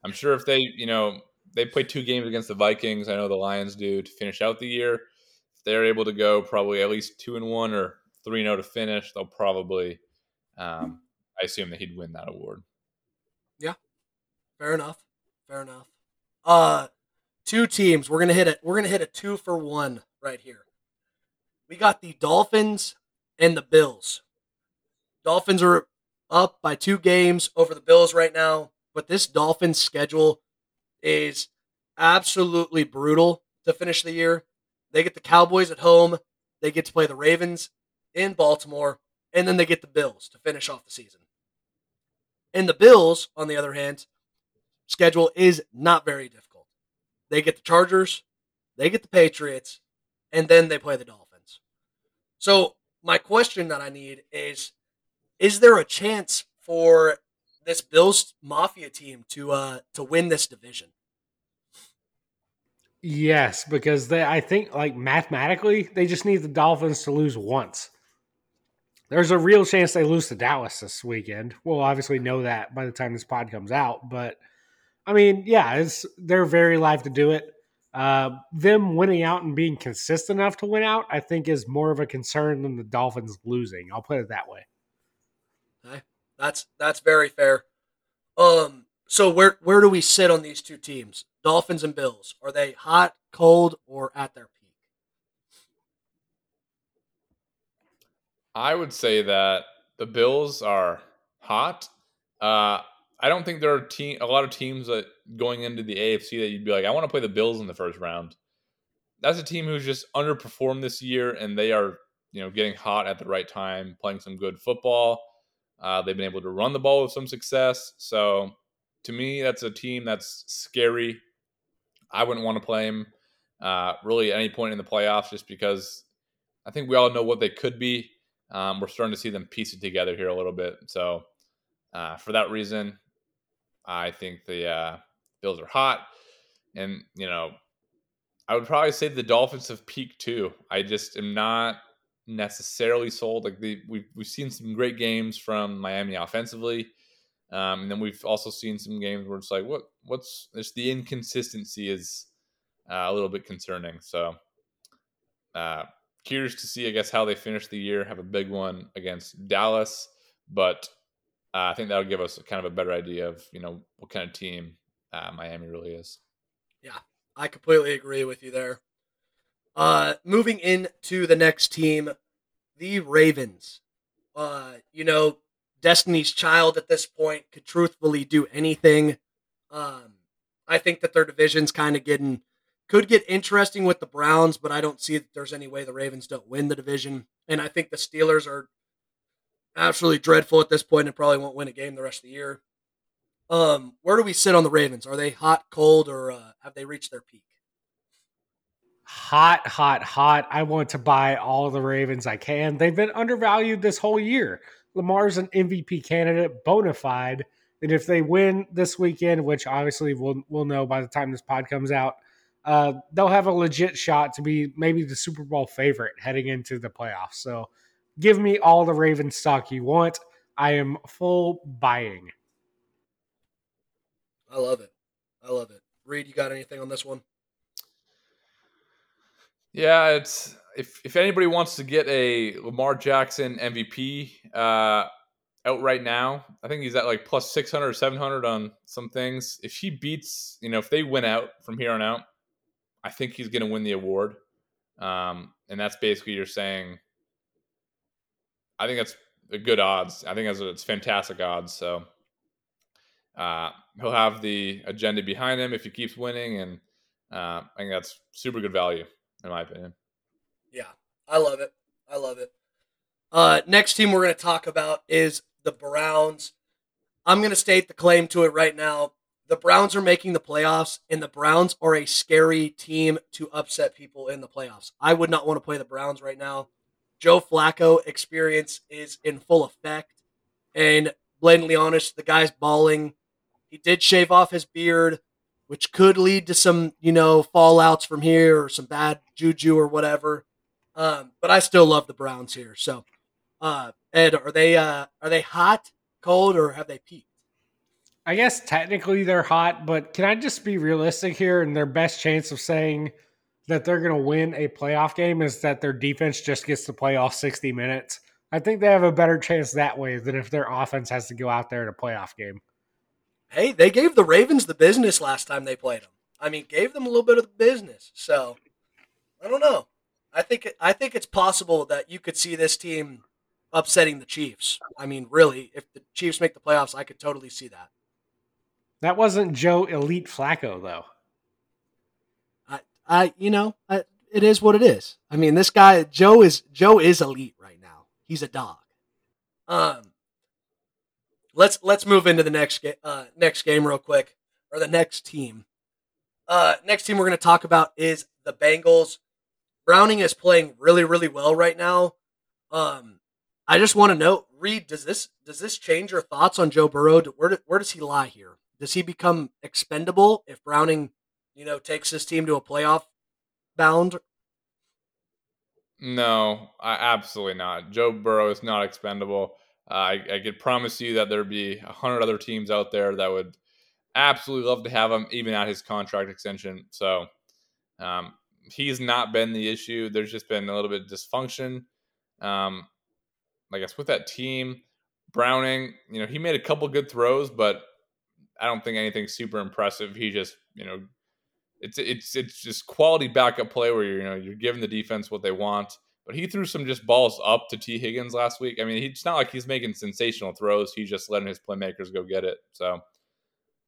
[SPEAKER 3] I'm sure if they, you know, they play two games against the Vikings. I know the Lions do to finish out the year. If they're able to go probably at least two and one or three and zero to finish, they'll probably. Um, I assume that he'd win that award.
[SPEAKER 2] Yeah, fair enough. Fair enough. Uh, two teams. We're gonna hit it. We're gonna hit a two for one right here. We got the Dolphins and the Bills. Dolphins are up by two games over the Bills right now, but this Dolphins schedule is absolutely brutal to finish the year. They get the Cowboys at home, they get to play the Ravens in Baltimore, and then they get the Bills to finish off the season. And the Bills, on the other hand, schedule is not very difficult. They get the Chargers, they get the Patriots, and then they play the Dolphins. So, my question that I need is is there a chance for this Bills Mafia team to uh to win this division?
[SPEAKER 1] Yes, because they I think like mathematically they just need the Dolphins to lose once. There's a real chance they lose to Dallas this weekend. We'll obviously know that by the time this pod comes out, but I mean, yeah, it's they're very live to do it. Uh, them winning out and being consistent enough to win out, I think, is more of a concern than the Dolphins losing. I'll put it that way.
[SPEAKER 2] Okay. That's that's very fair. Um, so where where do we sit on these two teams, Dolphins and Bills? Are they hot, cold, or at their peak?
[SPEAKER 3] I would say that the Bills are hot. Uh, I don't think there are team a lot of teams that going into the AFC that you'd be like, I want to play the Bills in the first round. That's a team who's just underperformed this year, and they are you know getting hot at the right time, playing some good football. Uh, they've been able to run the ball with some success. So to me, that's a team that's scary. I wouldn't want to play them uh, really at any point in the playoffs, just because I think we all know what they could be. Um, we're starting to see them piece it together here a little bit. So uh, for that reason, I think the uh, Bills are hot, and you know, I would probably say the Dolphins have peaked too. I just am not necessarily sold. Like we've we've seen some great games from Miami offensively, um, and then we've also seen some games where it's like, what what's just the inconsistency is uh, a little bit concerning. So, uh, curious to see, I guess, how they finish the year. Have a big one against Dallas, but uh, I think that'll give us kind of a better idea of you know what kind of team uh, Miami really is.
[SPEAKER 2] Yeah, I completely agree with you there. Uh, moving into the next team, the Ravens. Uh, you know, Destiny's Child at this point could truthfully do anything. Um, I think that their division's kind of getting could get interesting with the Browns, but I don't see that there's any way the Ravens don't win the division. And I think the Steelers are absolutely dreadful at this point and probably won't win a game the rest of the year. Um, where do we sit on the Ravens? Are they hot, cold, or uh, have they reached their peak?
[SPEAKER 1] hot, hot, hot. I want to buy all the Ravens I can. They've been undervalued this whole year. Lamar's an MVP candidate, bona fide. And if they win this weekend, which obviously we'll we'll know by the time this pod comes out, uh, they'll have a legit shot to be maybe the Super Bowl favorite heading into the playoffs. So give me all the Ravens stock you want. I am full buying.
[SPEAKER 2] I love it. I love it. Reid, you got anything on this one?
[SPEAKER 3] Yeah, it's if if anybody wants to get a Lamar Jackson MVP uh, out right now, I think he's at like plus 600 or 700 on some things. If he beats, you know, if they win out from here on out, I think he's going to win the award. Um, and that's basically you're saying. I think that's a good odds. I think that's it's fantastic odds. So uh, he'll have the agenda behind him if he keeps winning, and uh, I think that's super good value in my opinion.
[SPEAKER 2] Yeah, I love it. I love it. Uh, next team we're going to talk about is the Browns. I'm going to state the claim to it right now. The Browns are making the playoffs, and the Browns are a scary team to upset people in the playoffs. I would not want to play the Browns right now. Joe Flacco experience is in full effect. And blatantly honest, the guy's balling. He did shave off his beard which could lead to some, you know, fallouts from here or some bad juju or whatever. Um, but I still love the Browns here. So, uh, Ed, are they uh, are they hot, cold, or have they peaked?
[SPEAKER 1] I guess technically they're hot, but can I just be realistic here? And their best chance of saying that they're going to win a playoff game is that their defense just gets to play all 60 minutes. I think they have a better chance that way than if their offense has to go out there in a playoff game
[SPEAKER 2] hey, they gave the Ravens the business last time they played them. I mean, gave them a little bit of the business. So I don't know. I think I think it's possible that you could see this team upsetting the Chiefs. I mean, really, if the Chiefs make the playoffs, I could totally see that.
[SPEAKER 1] That wasn't Joe Elite Flacco though.
[SPEAKER 2] I, you know, I, it is what it is. I mean, this guy Joe is Joe is elite right now. He's a dog. Um, let's let's move into the next ga- uh, next game real quick, or the next team. Uh, next team we're going to talk about is the Bengals. Browning is playing really really well right now. Um, I just want to know, Reid, does this does this change your thoughts on Joe Burrow? Where where does he lie here? Does he become expendable if Browning, you know, takes his team to a playoff bound?
[SPEAKER 3] No, absolutely not. Joe Burrow is not expendable. Uh, I, I could promise you that there'd be a hundred other teams out there that would absolutely love to have him, even at his contract extension. So um, he's not been the issue. There's just been a little bit of dysfunction. Um, I guess with that team, Browning, you know, he made a couple good throws, but I don't think anything super impressive. He just, you know, it's it's it's just quality backup play where you're, you know you're giving the defense what they want. But he threw some just balls up to T. Higgins last week. I mean, it's not like he's making sensational throws. He's just letting his playmakers go get it. So,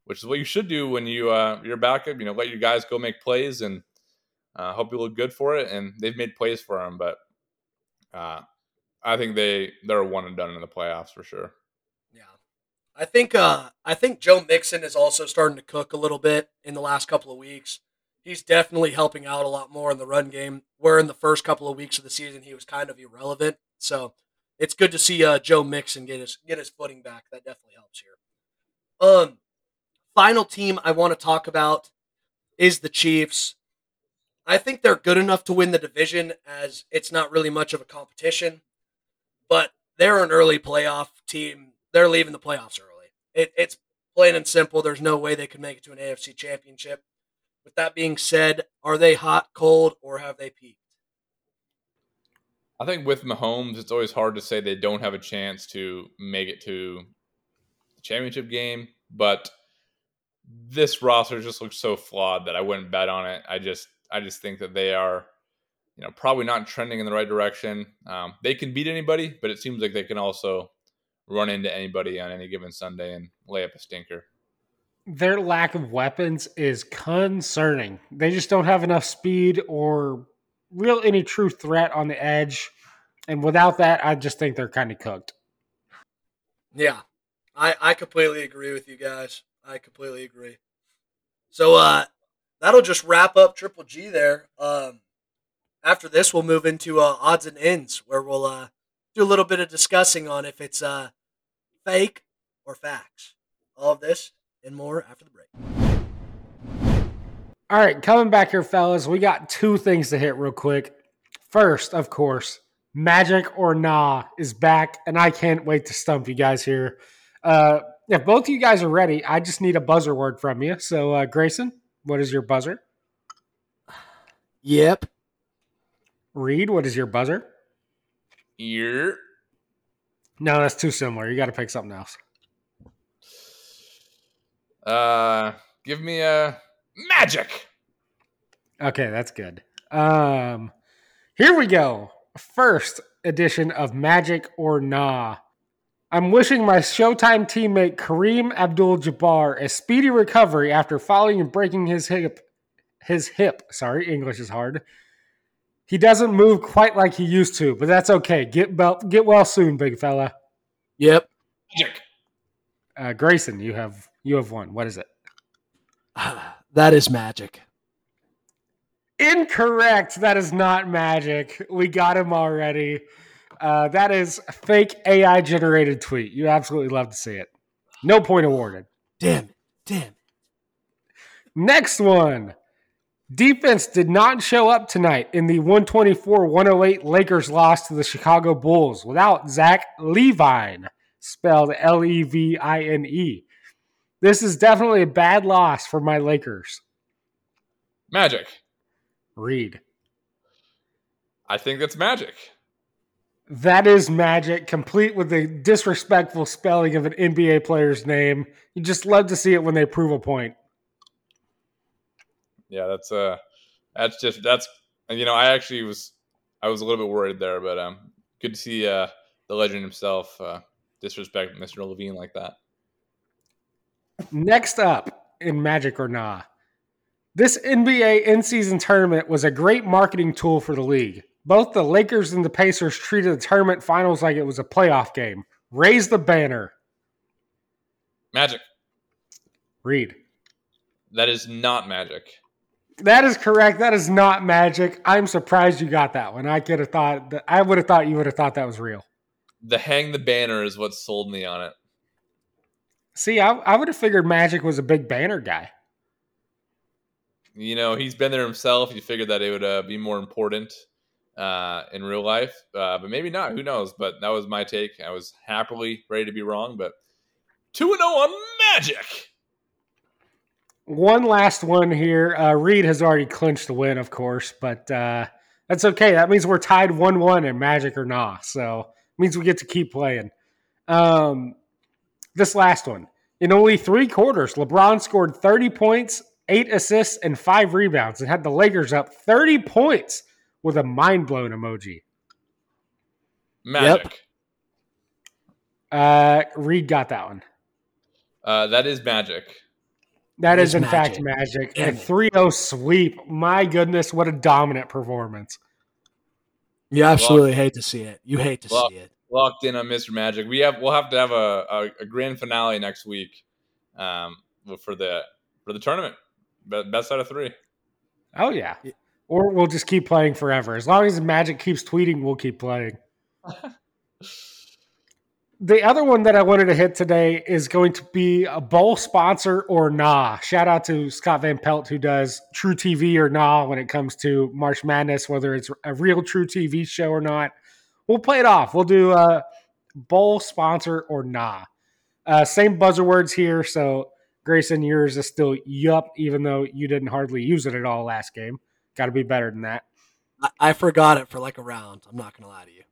[SPEAKER 3] which is what you should do when you uh, you're backup. You know, let your guys go make plays and uh, hope you look good for it. And they've made plays for him, but uh, I think they they're one and done in the playoffs for sure.
[SPEAKER 2] I think uh, I think Joe Mixon is also starting to cook a little bit in the last couple of weeks he's definitely helping out a lot more in the run game. Where in the first couple of weeks of the season he was kind of irrelevant. So it's good to see uh, Joe Mixon get his get his footing back. That definitely helps here. Um, final team I want to talk about is the Chiefs. I think they're good enough to win the division as it's not really much of a competition, but they're an early playoff team. They're leaving the playoffs early. It, it's plain and simple. There's no way they could make it to an AFC championship. With that being said, are they hot, cold, or have they peaked?
[SPEAKER 3] I think with Mahomes, it's always hard to say they don't have a chance to make it to the championship game, but this roster just looks so flawed that I wouldn't bet on it. I just I just think that they are, you know, probably not trending in the right direction. Um, they can beat anybody, but it seems like they can also run into anybody on any given Sunday and lay up a stinker
[SPEAKER 1] their lack of weapons is concerning. They just don't have enough speed or real any true threat on the edge. And without that, I just think they're kind of cooked.
[SPEAKER 2] Yeah. I, I completely agree with you guys. I completely agree. So uh that'll just wrap up Triple G there. Um after this, we'll move into uh, odds and ends, where we'll uh, do a little bit of discussing on if it's uh, fake or facts. All of this and more after the break.
[SPEAKER 1] All right, coming back here, fellas, we got two things to hit real quick. First, of course, Magic or Nah is back, and I can't wait to stump you guys here. Uh, if both of you guys are ready, I just need a buzzer word from you. So, uh, Grayson, what is your buzzer?
[SPEAKER 2] Yep.
[SPEAKER 1] Reid, what is your buzzer?
[SPEAKER 3] Ear.
[SPEAKER 1] No, that's too similar. You got to pick something else.
[SPEAKER 3] Uh, give me a magic.
[SPEAKER 1] Okay, that's good. Um, here we go. First edition of Magic or Nah. I'm wishing my Showtime teammate Kareem Abdul-Jabbar a speedy recovery after falling and breaking his hip. His hip. Sorry, English is hard. He doesn't move quite like he used to, but that's okay. Get well, get well soon, big fella.
[SPEAKER 2] Yep.
[SPEAKER 3] Magic.
[SPEAKER 1] Uh, Grayson, you have you have one. What is it? [SIGHS]
[SPEAKER 2] that is magic.
[SPEAKER 1] Incorrect. That is not magic. We got him already. Uh, that is fake AI generated tweet. You absolutely love to see it. No point awarded.
[SPEAKER 2] Damn it. Damn it.
[SPEAKER 1] Next one. Defense did not show up tonight in the 124 108 Lakers loss to the Chicago Bulls without Zach Levine, spelled L E V I N E. This is definitely a bad loss for my Lakers.
[SPEAKER 3] Magic.
[SPEAKER 1] Reid.
[SPEAKER 3] I think that's magic.
[SPEAKER 1] That is magic, complete with the disrespectful spelling of an NBA player's name. You just love to see it when they prove a point.
[SPEAKER 3] Yeah, that's uh that's just that's you know, I actually was I was a little bit worried there, but um good to see uh the legend himself uh disrespect Mr. Levine like that.
[SPEAKER 1] Next up in Magic or Nah. This NBA in season tournament was a great marketing tool for the league. Both the Lakers and the Pacers treated the tournament finals like it was a playoff game. Raise the banner.
[SPEAKER 3] Magic.
[SPEAKER 1] Reid.
[SPEAKER 3] That is not magic.
[SPEAKER 1] That is correct. That is not magic. I'm surprised you got that one. I could have thought that I would have thought you would have thought that was real.
[SPEAKER 3] The hang the banner is what sold me on it.
[SPEAKER 1] See, I, I would have figured Magic was a big banner guy.
[SPEAKER 3] You know, he's been there himself. You figured that it would uh, be more important uh, in real life, uh, but maybe not. Who knows? But that was my take. I was happily ready to be wrong, but 2 0 on Magic.
[SPEAKER 1] One last one here. Uh, Reid has already clinched the win, of course, but uh, that's okay. That means we're tied 1 1 in Magic or not. So it means we get to keep playing. Um, this last one. In only three quarters, LeBron scored 30 points, eight assists, and five rebounds and had the Lakers up 30 points with a mind blown emoji.
[SPEAKER 3] Magic.
[SPEAKER 1] Uh, Reid got that one.
[SPEAKER 3] Uh, that is magic.
[SPEAKER 1] That
[SPEAKER 2] It
[SPEAKER 1] is,
[SPEAKER 2] is
[SPEAKER 1] in fact,
[SPEAKER 2] magic.
[SPEAKER 1] magic.
[SPEAKER 2] Damn
[SPEAKER 1] A 3 0 sweep. My goodness, what a dominant performance.
[SPEAKER 2] You absolutely hate to see it. You hate to
[SPEAKER 3] Well-
[SPEAKER 2] see it.
[SPEAKER 3] Locked in on Mr. Magic. We have we'll have to have a, a, a grand finale next week um, for the for the tournament. Be- Best out of three.
[SPEAKER 1] Oh, yeah.
[SPEAKER 2] Yeah.
[SPEAKER 1] Or we'll just keep playing forever. As long as Magic keeps tweeting, we'll keep playing. [LAUGHS] The other one that I wanted to hit today is going to be a bowl sponsor or nah. Shout out to Scott Van Pelt who does truTV or nah when it comes to March Madness, whether it's a real truTV show or not. We'll play it off. We'll do a bowl sponsor or nah. Uh, same buzzer words here. So Grayson, yours is still yup, even though you didn't hardly use it at all last game. Got to be better than that.
[SPEAKER 2] I, I forgot it for like a round. I'm not going to lie to you.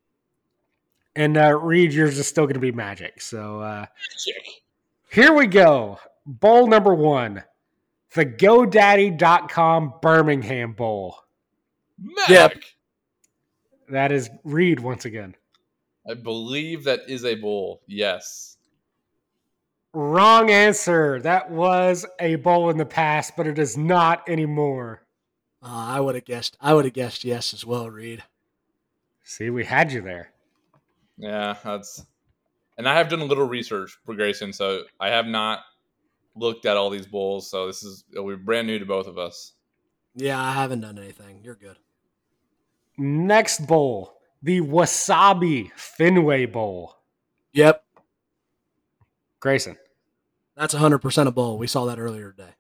[SPEAKER 1] And uh, Reid, yours is still going to be magic. So uh,
[SPEAKER 3] Magic.
[SPEAKER 1] here we go. Bowl number one the GoDaddy.com Birmingham Bowl.
[SPEAKER 3] Magic.
[SPEAKER 1] That is Reid once again.
[SPEAKER 3] I believe that is a bowl. Yes.
[SPEAKER 1] Wrong answer. That was a bowl in the past, but it is not anymore.
[SPEAKER 2] Uh, I would have guessed. I would have guessed yes as well, Reed.
[SPEAKER 1] See, we had you there.
[SPEAKER 3] Yeah, that's. And I have done a little research for Grayson, so I have not looked at all these bowls. So this is it'll be brand new to both of us.
[SPEAKER 2] Yeah, I haven't done anything. You're good.
[SPEAKER 1] Next bowl, the Wasabi Fenway Bowl.
[SPEAKER 2] Yep,
[SPEAKER 1] Grayson.
[SPEAKER 2] that's 100% a bowl. We saw that earlier today.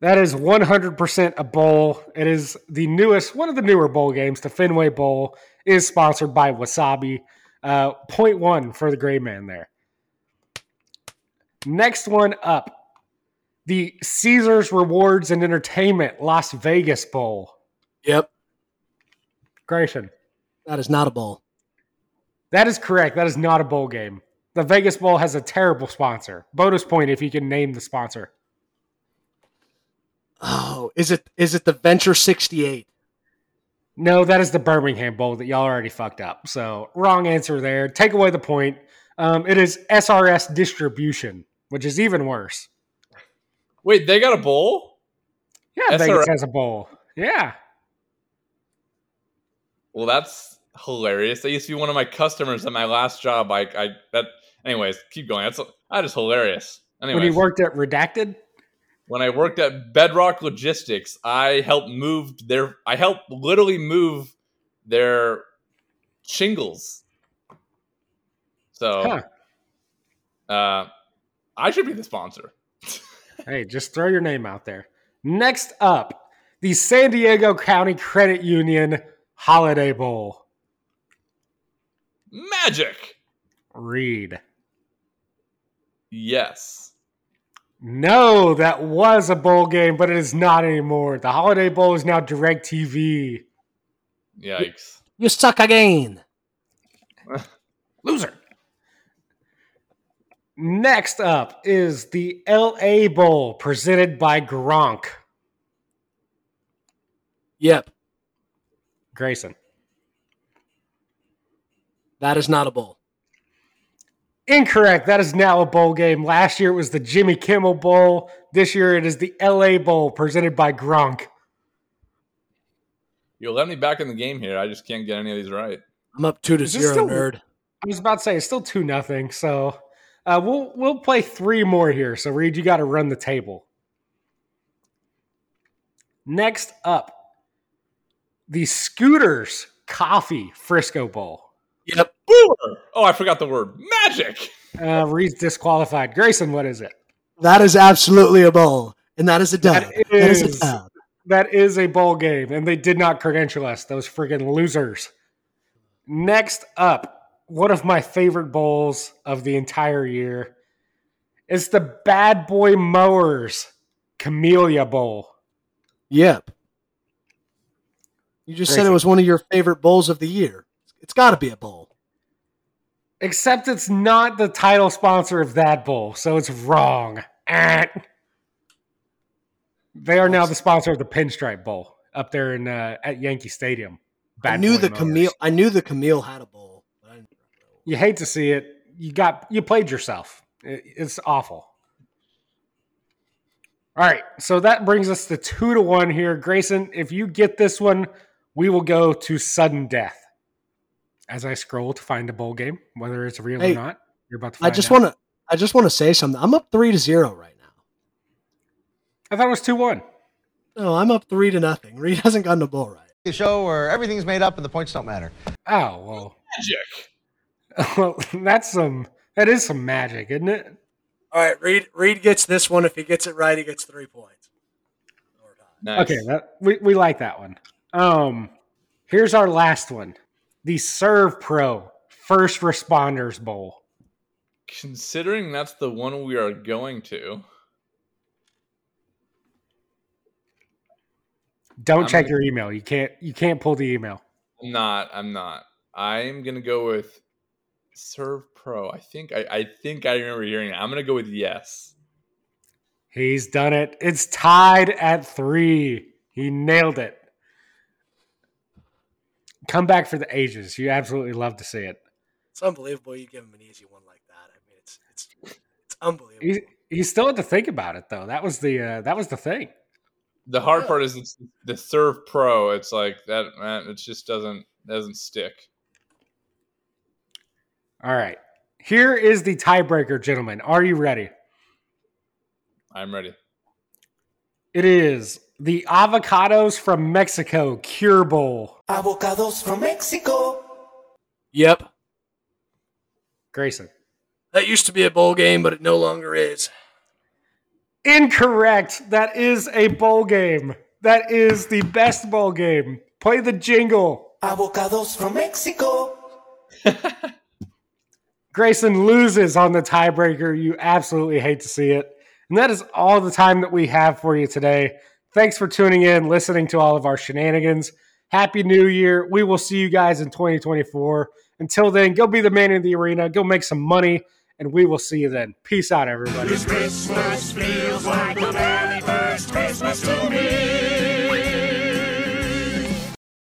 [SPEAKER 1] That is 100% a bowl. It is the newest, one of the newer bowl games. The Fenway Bowl is sponsored by Wasabi. Uh, point one for the gray man there. Next one up the Caesars Rewards and Entertainment Las Vegas Bowl.
[SPEAKER 2] Yep,
[SPEAKER 1] Grayson.
[SPEAKER 2] that is not a bowl.
[SPEAKER 1] That is correct. That is not a bowl game. The Vegas Bowl has a terrible sponsor. Bonus point if you can name the sponsor.
[SPEAKER 2] Oh, is it is it the Venture 68?
[SPEAKER 1] No, that is the Birmingham Bowl that y'all already fucked up. So wrong answer there. Take away the point. Um, it is SRS Distribution, which is even worse.
[SPEAKER 3] Wait, they got a bowl?
[SPEAKER 1] Yeah,
[SPEAKER 3] SRS.
[SPEAKER 1] Vegas has a bowl. Yeah.
[SPEAKER 3] Well, that's hilarious. That used to be one of my customers at my last job. I, I that. Anyways, keep going. That's that is hilarious. Anyways,
[SPEAKER 1] When he worked at Redacted.
[SPEAKER 3] When I worked at Bedrock Logistics, I helped move their. I helped literally move their shingles. So,
[SPEAKER 1] Huh.
[SPEAKER 3] uh, I should be the sponsor. [LAUGHS]
[SPEAKER 1] Hey, just throw your name out there. Next up, the San Diego County Credit Union Holiday Bowl.
[SPEAKER 3] Magic.
[SPEAKER 1] Reid.
[SPEAKER 3] Yes.
[SPEAKER 1] No, that was a bowl game, but it is not anymore. The Holiday Bowl is now DIRECTV.
[SPEAKER 3] Yikes.
[SPEAKER 2] You suck again. [LAUGHS]
[SPEAKER 1] Loser. Next up is the LA Bowl presented by Gronk.
[SPEAKER 2] Yep,
[SPEAKER 1] Grayson.
[SPEAKER 2] that is not a bowl.
[SPEAKER 1] Incorrect. That is now a bowl game. Last year it was the Jimmy Kimmel Bowl. This year it is the LA Bowl presented by Gronk.
[SPEAKER 3] You'll let me back in the game here. I just can't get any of these right.
[SPEAKER 2] I'm up two to zero,
[SPEAKER 1] still-
[SPEAKER 2] nerd.
[SPEAKER 1] I was about to say it's still two nothing. So uh, we'll we'll play three more here. So Reid, you got to run the table. Next up, the Scooter's Coffee Frisco Bowl.
[SPEAKER 2] Yep,
[SPEAKER 3] Boomer. Oh, I forgot the word. Magic.
[SPEAKER 1] Uh, Reid's disqualified. Grayson, what is it?
[SPEAKER 2] that is absolutely a bowl, and that is a dub.
[SPEAKER 1] That
[SPEAKER 2] that is
[SPEAKER 1] is-
[SPEAKER 2] a dub.
[SPEAKER 1] That is a bowl game, and they did not credential us. Those friggin' losers. Next up, one of my favorite bowls of the entire year is the Bad Boy Mowers Camellia Bowl.
[SPEAKER 2] Yep. You just said it was one of your favorite bowls of the year. It's got to be a bowl.
[SPEAKER 1] Except it's not the title sponsor of that bowl, so it's wrong. Eh. They are now the sponsor of the Pinstripe Bowl up there in uh, at Yankee Stadium.
[SPEAKER 2] I knew the. Camille. I knew the Camille had a bowl.
[SPEAKER 1] You hate to see it. You got you played yourself. It- It's awful. All right, so that brings us to two to one here, Grayson. If you get this one, we will go to sudden death. As I scroll to find a bowl game, whether it's real
[SPEAKER 2] Hey,
[SPEAKER 1] or not, you're about to.
[SPEAKER 2] I just want to. I just want to say something. I'm up three to zero right now.
[SPEAKER 1] I thought it was two one.
[SPEAKER 2] No, I'm up three to nothing. [LAUGHS] Reid hasn't gotten a bowl right.
[SPEAKER 6] a show where everything's made up and the points don't matter.
[SPEAKER 1] Oh well,
[SPEAKER 3] Magic. [LAUGHS]
[SPEAKER 1] well that's some that is some magic, isn't it?
[SPEAKER 2] All right, Reid. Reid gets this one. If he gets it right, he gets three points.
[SPEAKER 3] Nice.
[SPEAKER 1] Okay, that, we we like that one. Um, here's our last one: the SERVPRO First Responders Bowl.
[SPEAKER 3] Considering that's the one we are going to,
[SPEAKER 1] Don't
[SPEAKER 3] I'm
[SPEAKER 1] check
[SPEAKER 3] gonna-
[SPEAKER 1] your email. You can't you can't pull the email.
[SPEAKER 3] I'm not. I'm not. I'm gonna go with Serve Pro. I think. I, I think I remember hearing it. I'm gonna go with yes.
[SPEAKER 1] He's done it. It's tied at three. He nailed it. Come back for the ages. You absolutely love to see it.
[SPEAKER 2] It's unbelievable you give him an easy one like that. I mean, it's it's it's unbelievable.
[SPEAKER 1] He, he still had to think about it though. That was the uh, that was the thing.
[SPEAKER 3] The hard
[SPEAKER 2] Yeah.
[SPEAKER 3] part is it's the SERVPRO. It's like that. Man, it just doesn't doesn't stick.
[SPEAKER 1] All right. Here is the tiebreaker, gentlemen. Are you ready?
[SPEAKER 3] I'm ready.
[SPEAKER 1] It is the avocados from Mexico Cure Bowl.
[SPEAKER 7] Avocados from Mexico.
[SPEAKER 2] Yep.
[SPEAKER 1] Grayson.
[SPEAKER 2] That used to be a bowl game, but it no longer is.
[SPEAKER 1] Incorrect. That is a bowl game. That is the best bowl game. Play the jingle.
[SPEAKER 7] Avocados from Mexico. [LAUGHS]
[SPEAKER 1] Grayson loses on the tiebreaker. You absolutely hate to see it. And that is all the time that we have for you today. Thanks for tuning in, listening to all of our shenanigans. Happy New Year. We will see you guys in 2024. Until then, go be the man in the arena, go make some money, and we will see you then. Peace out, everybody.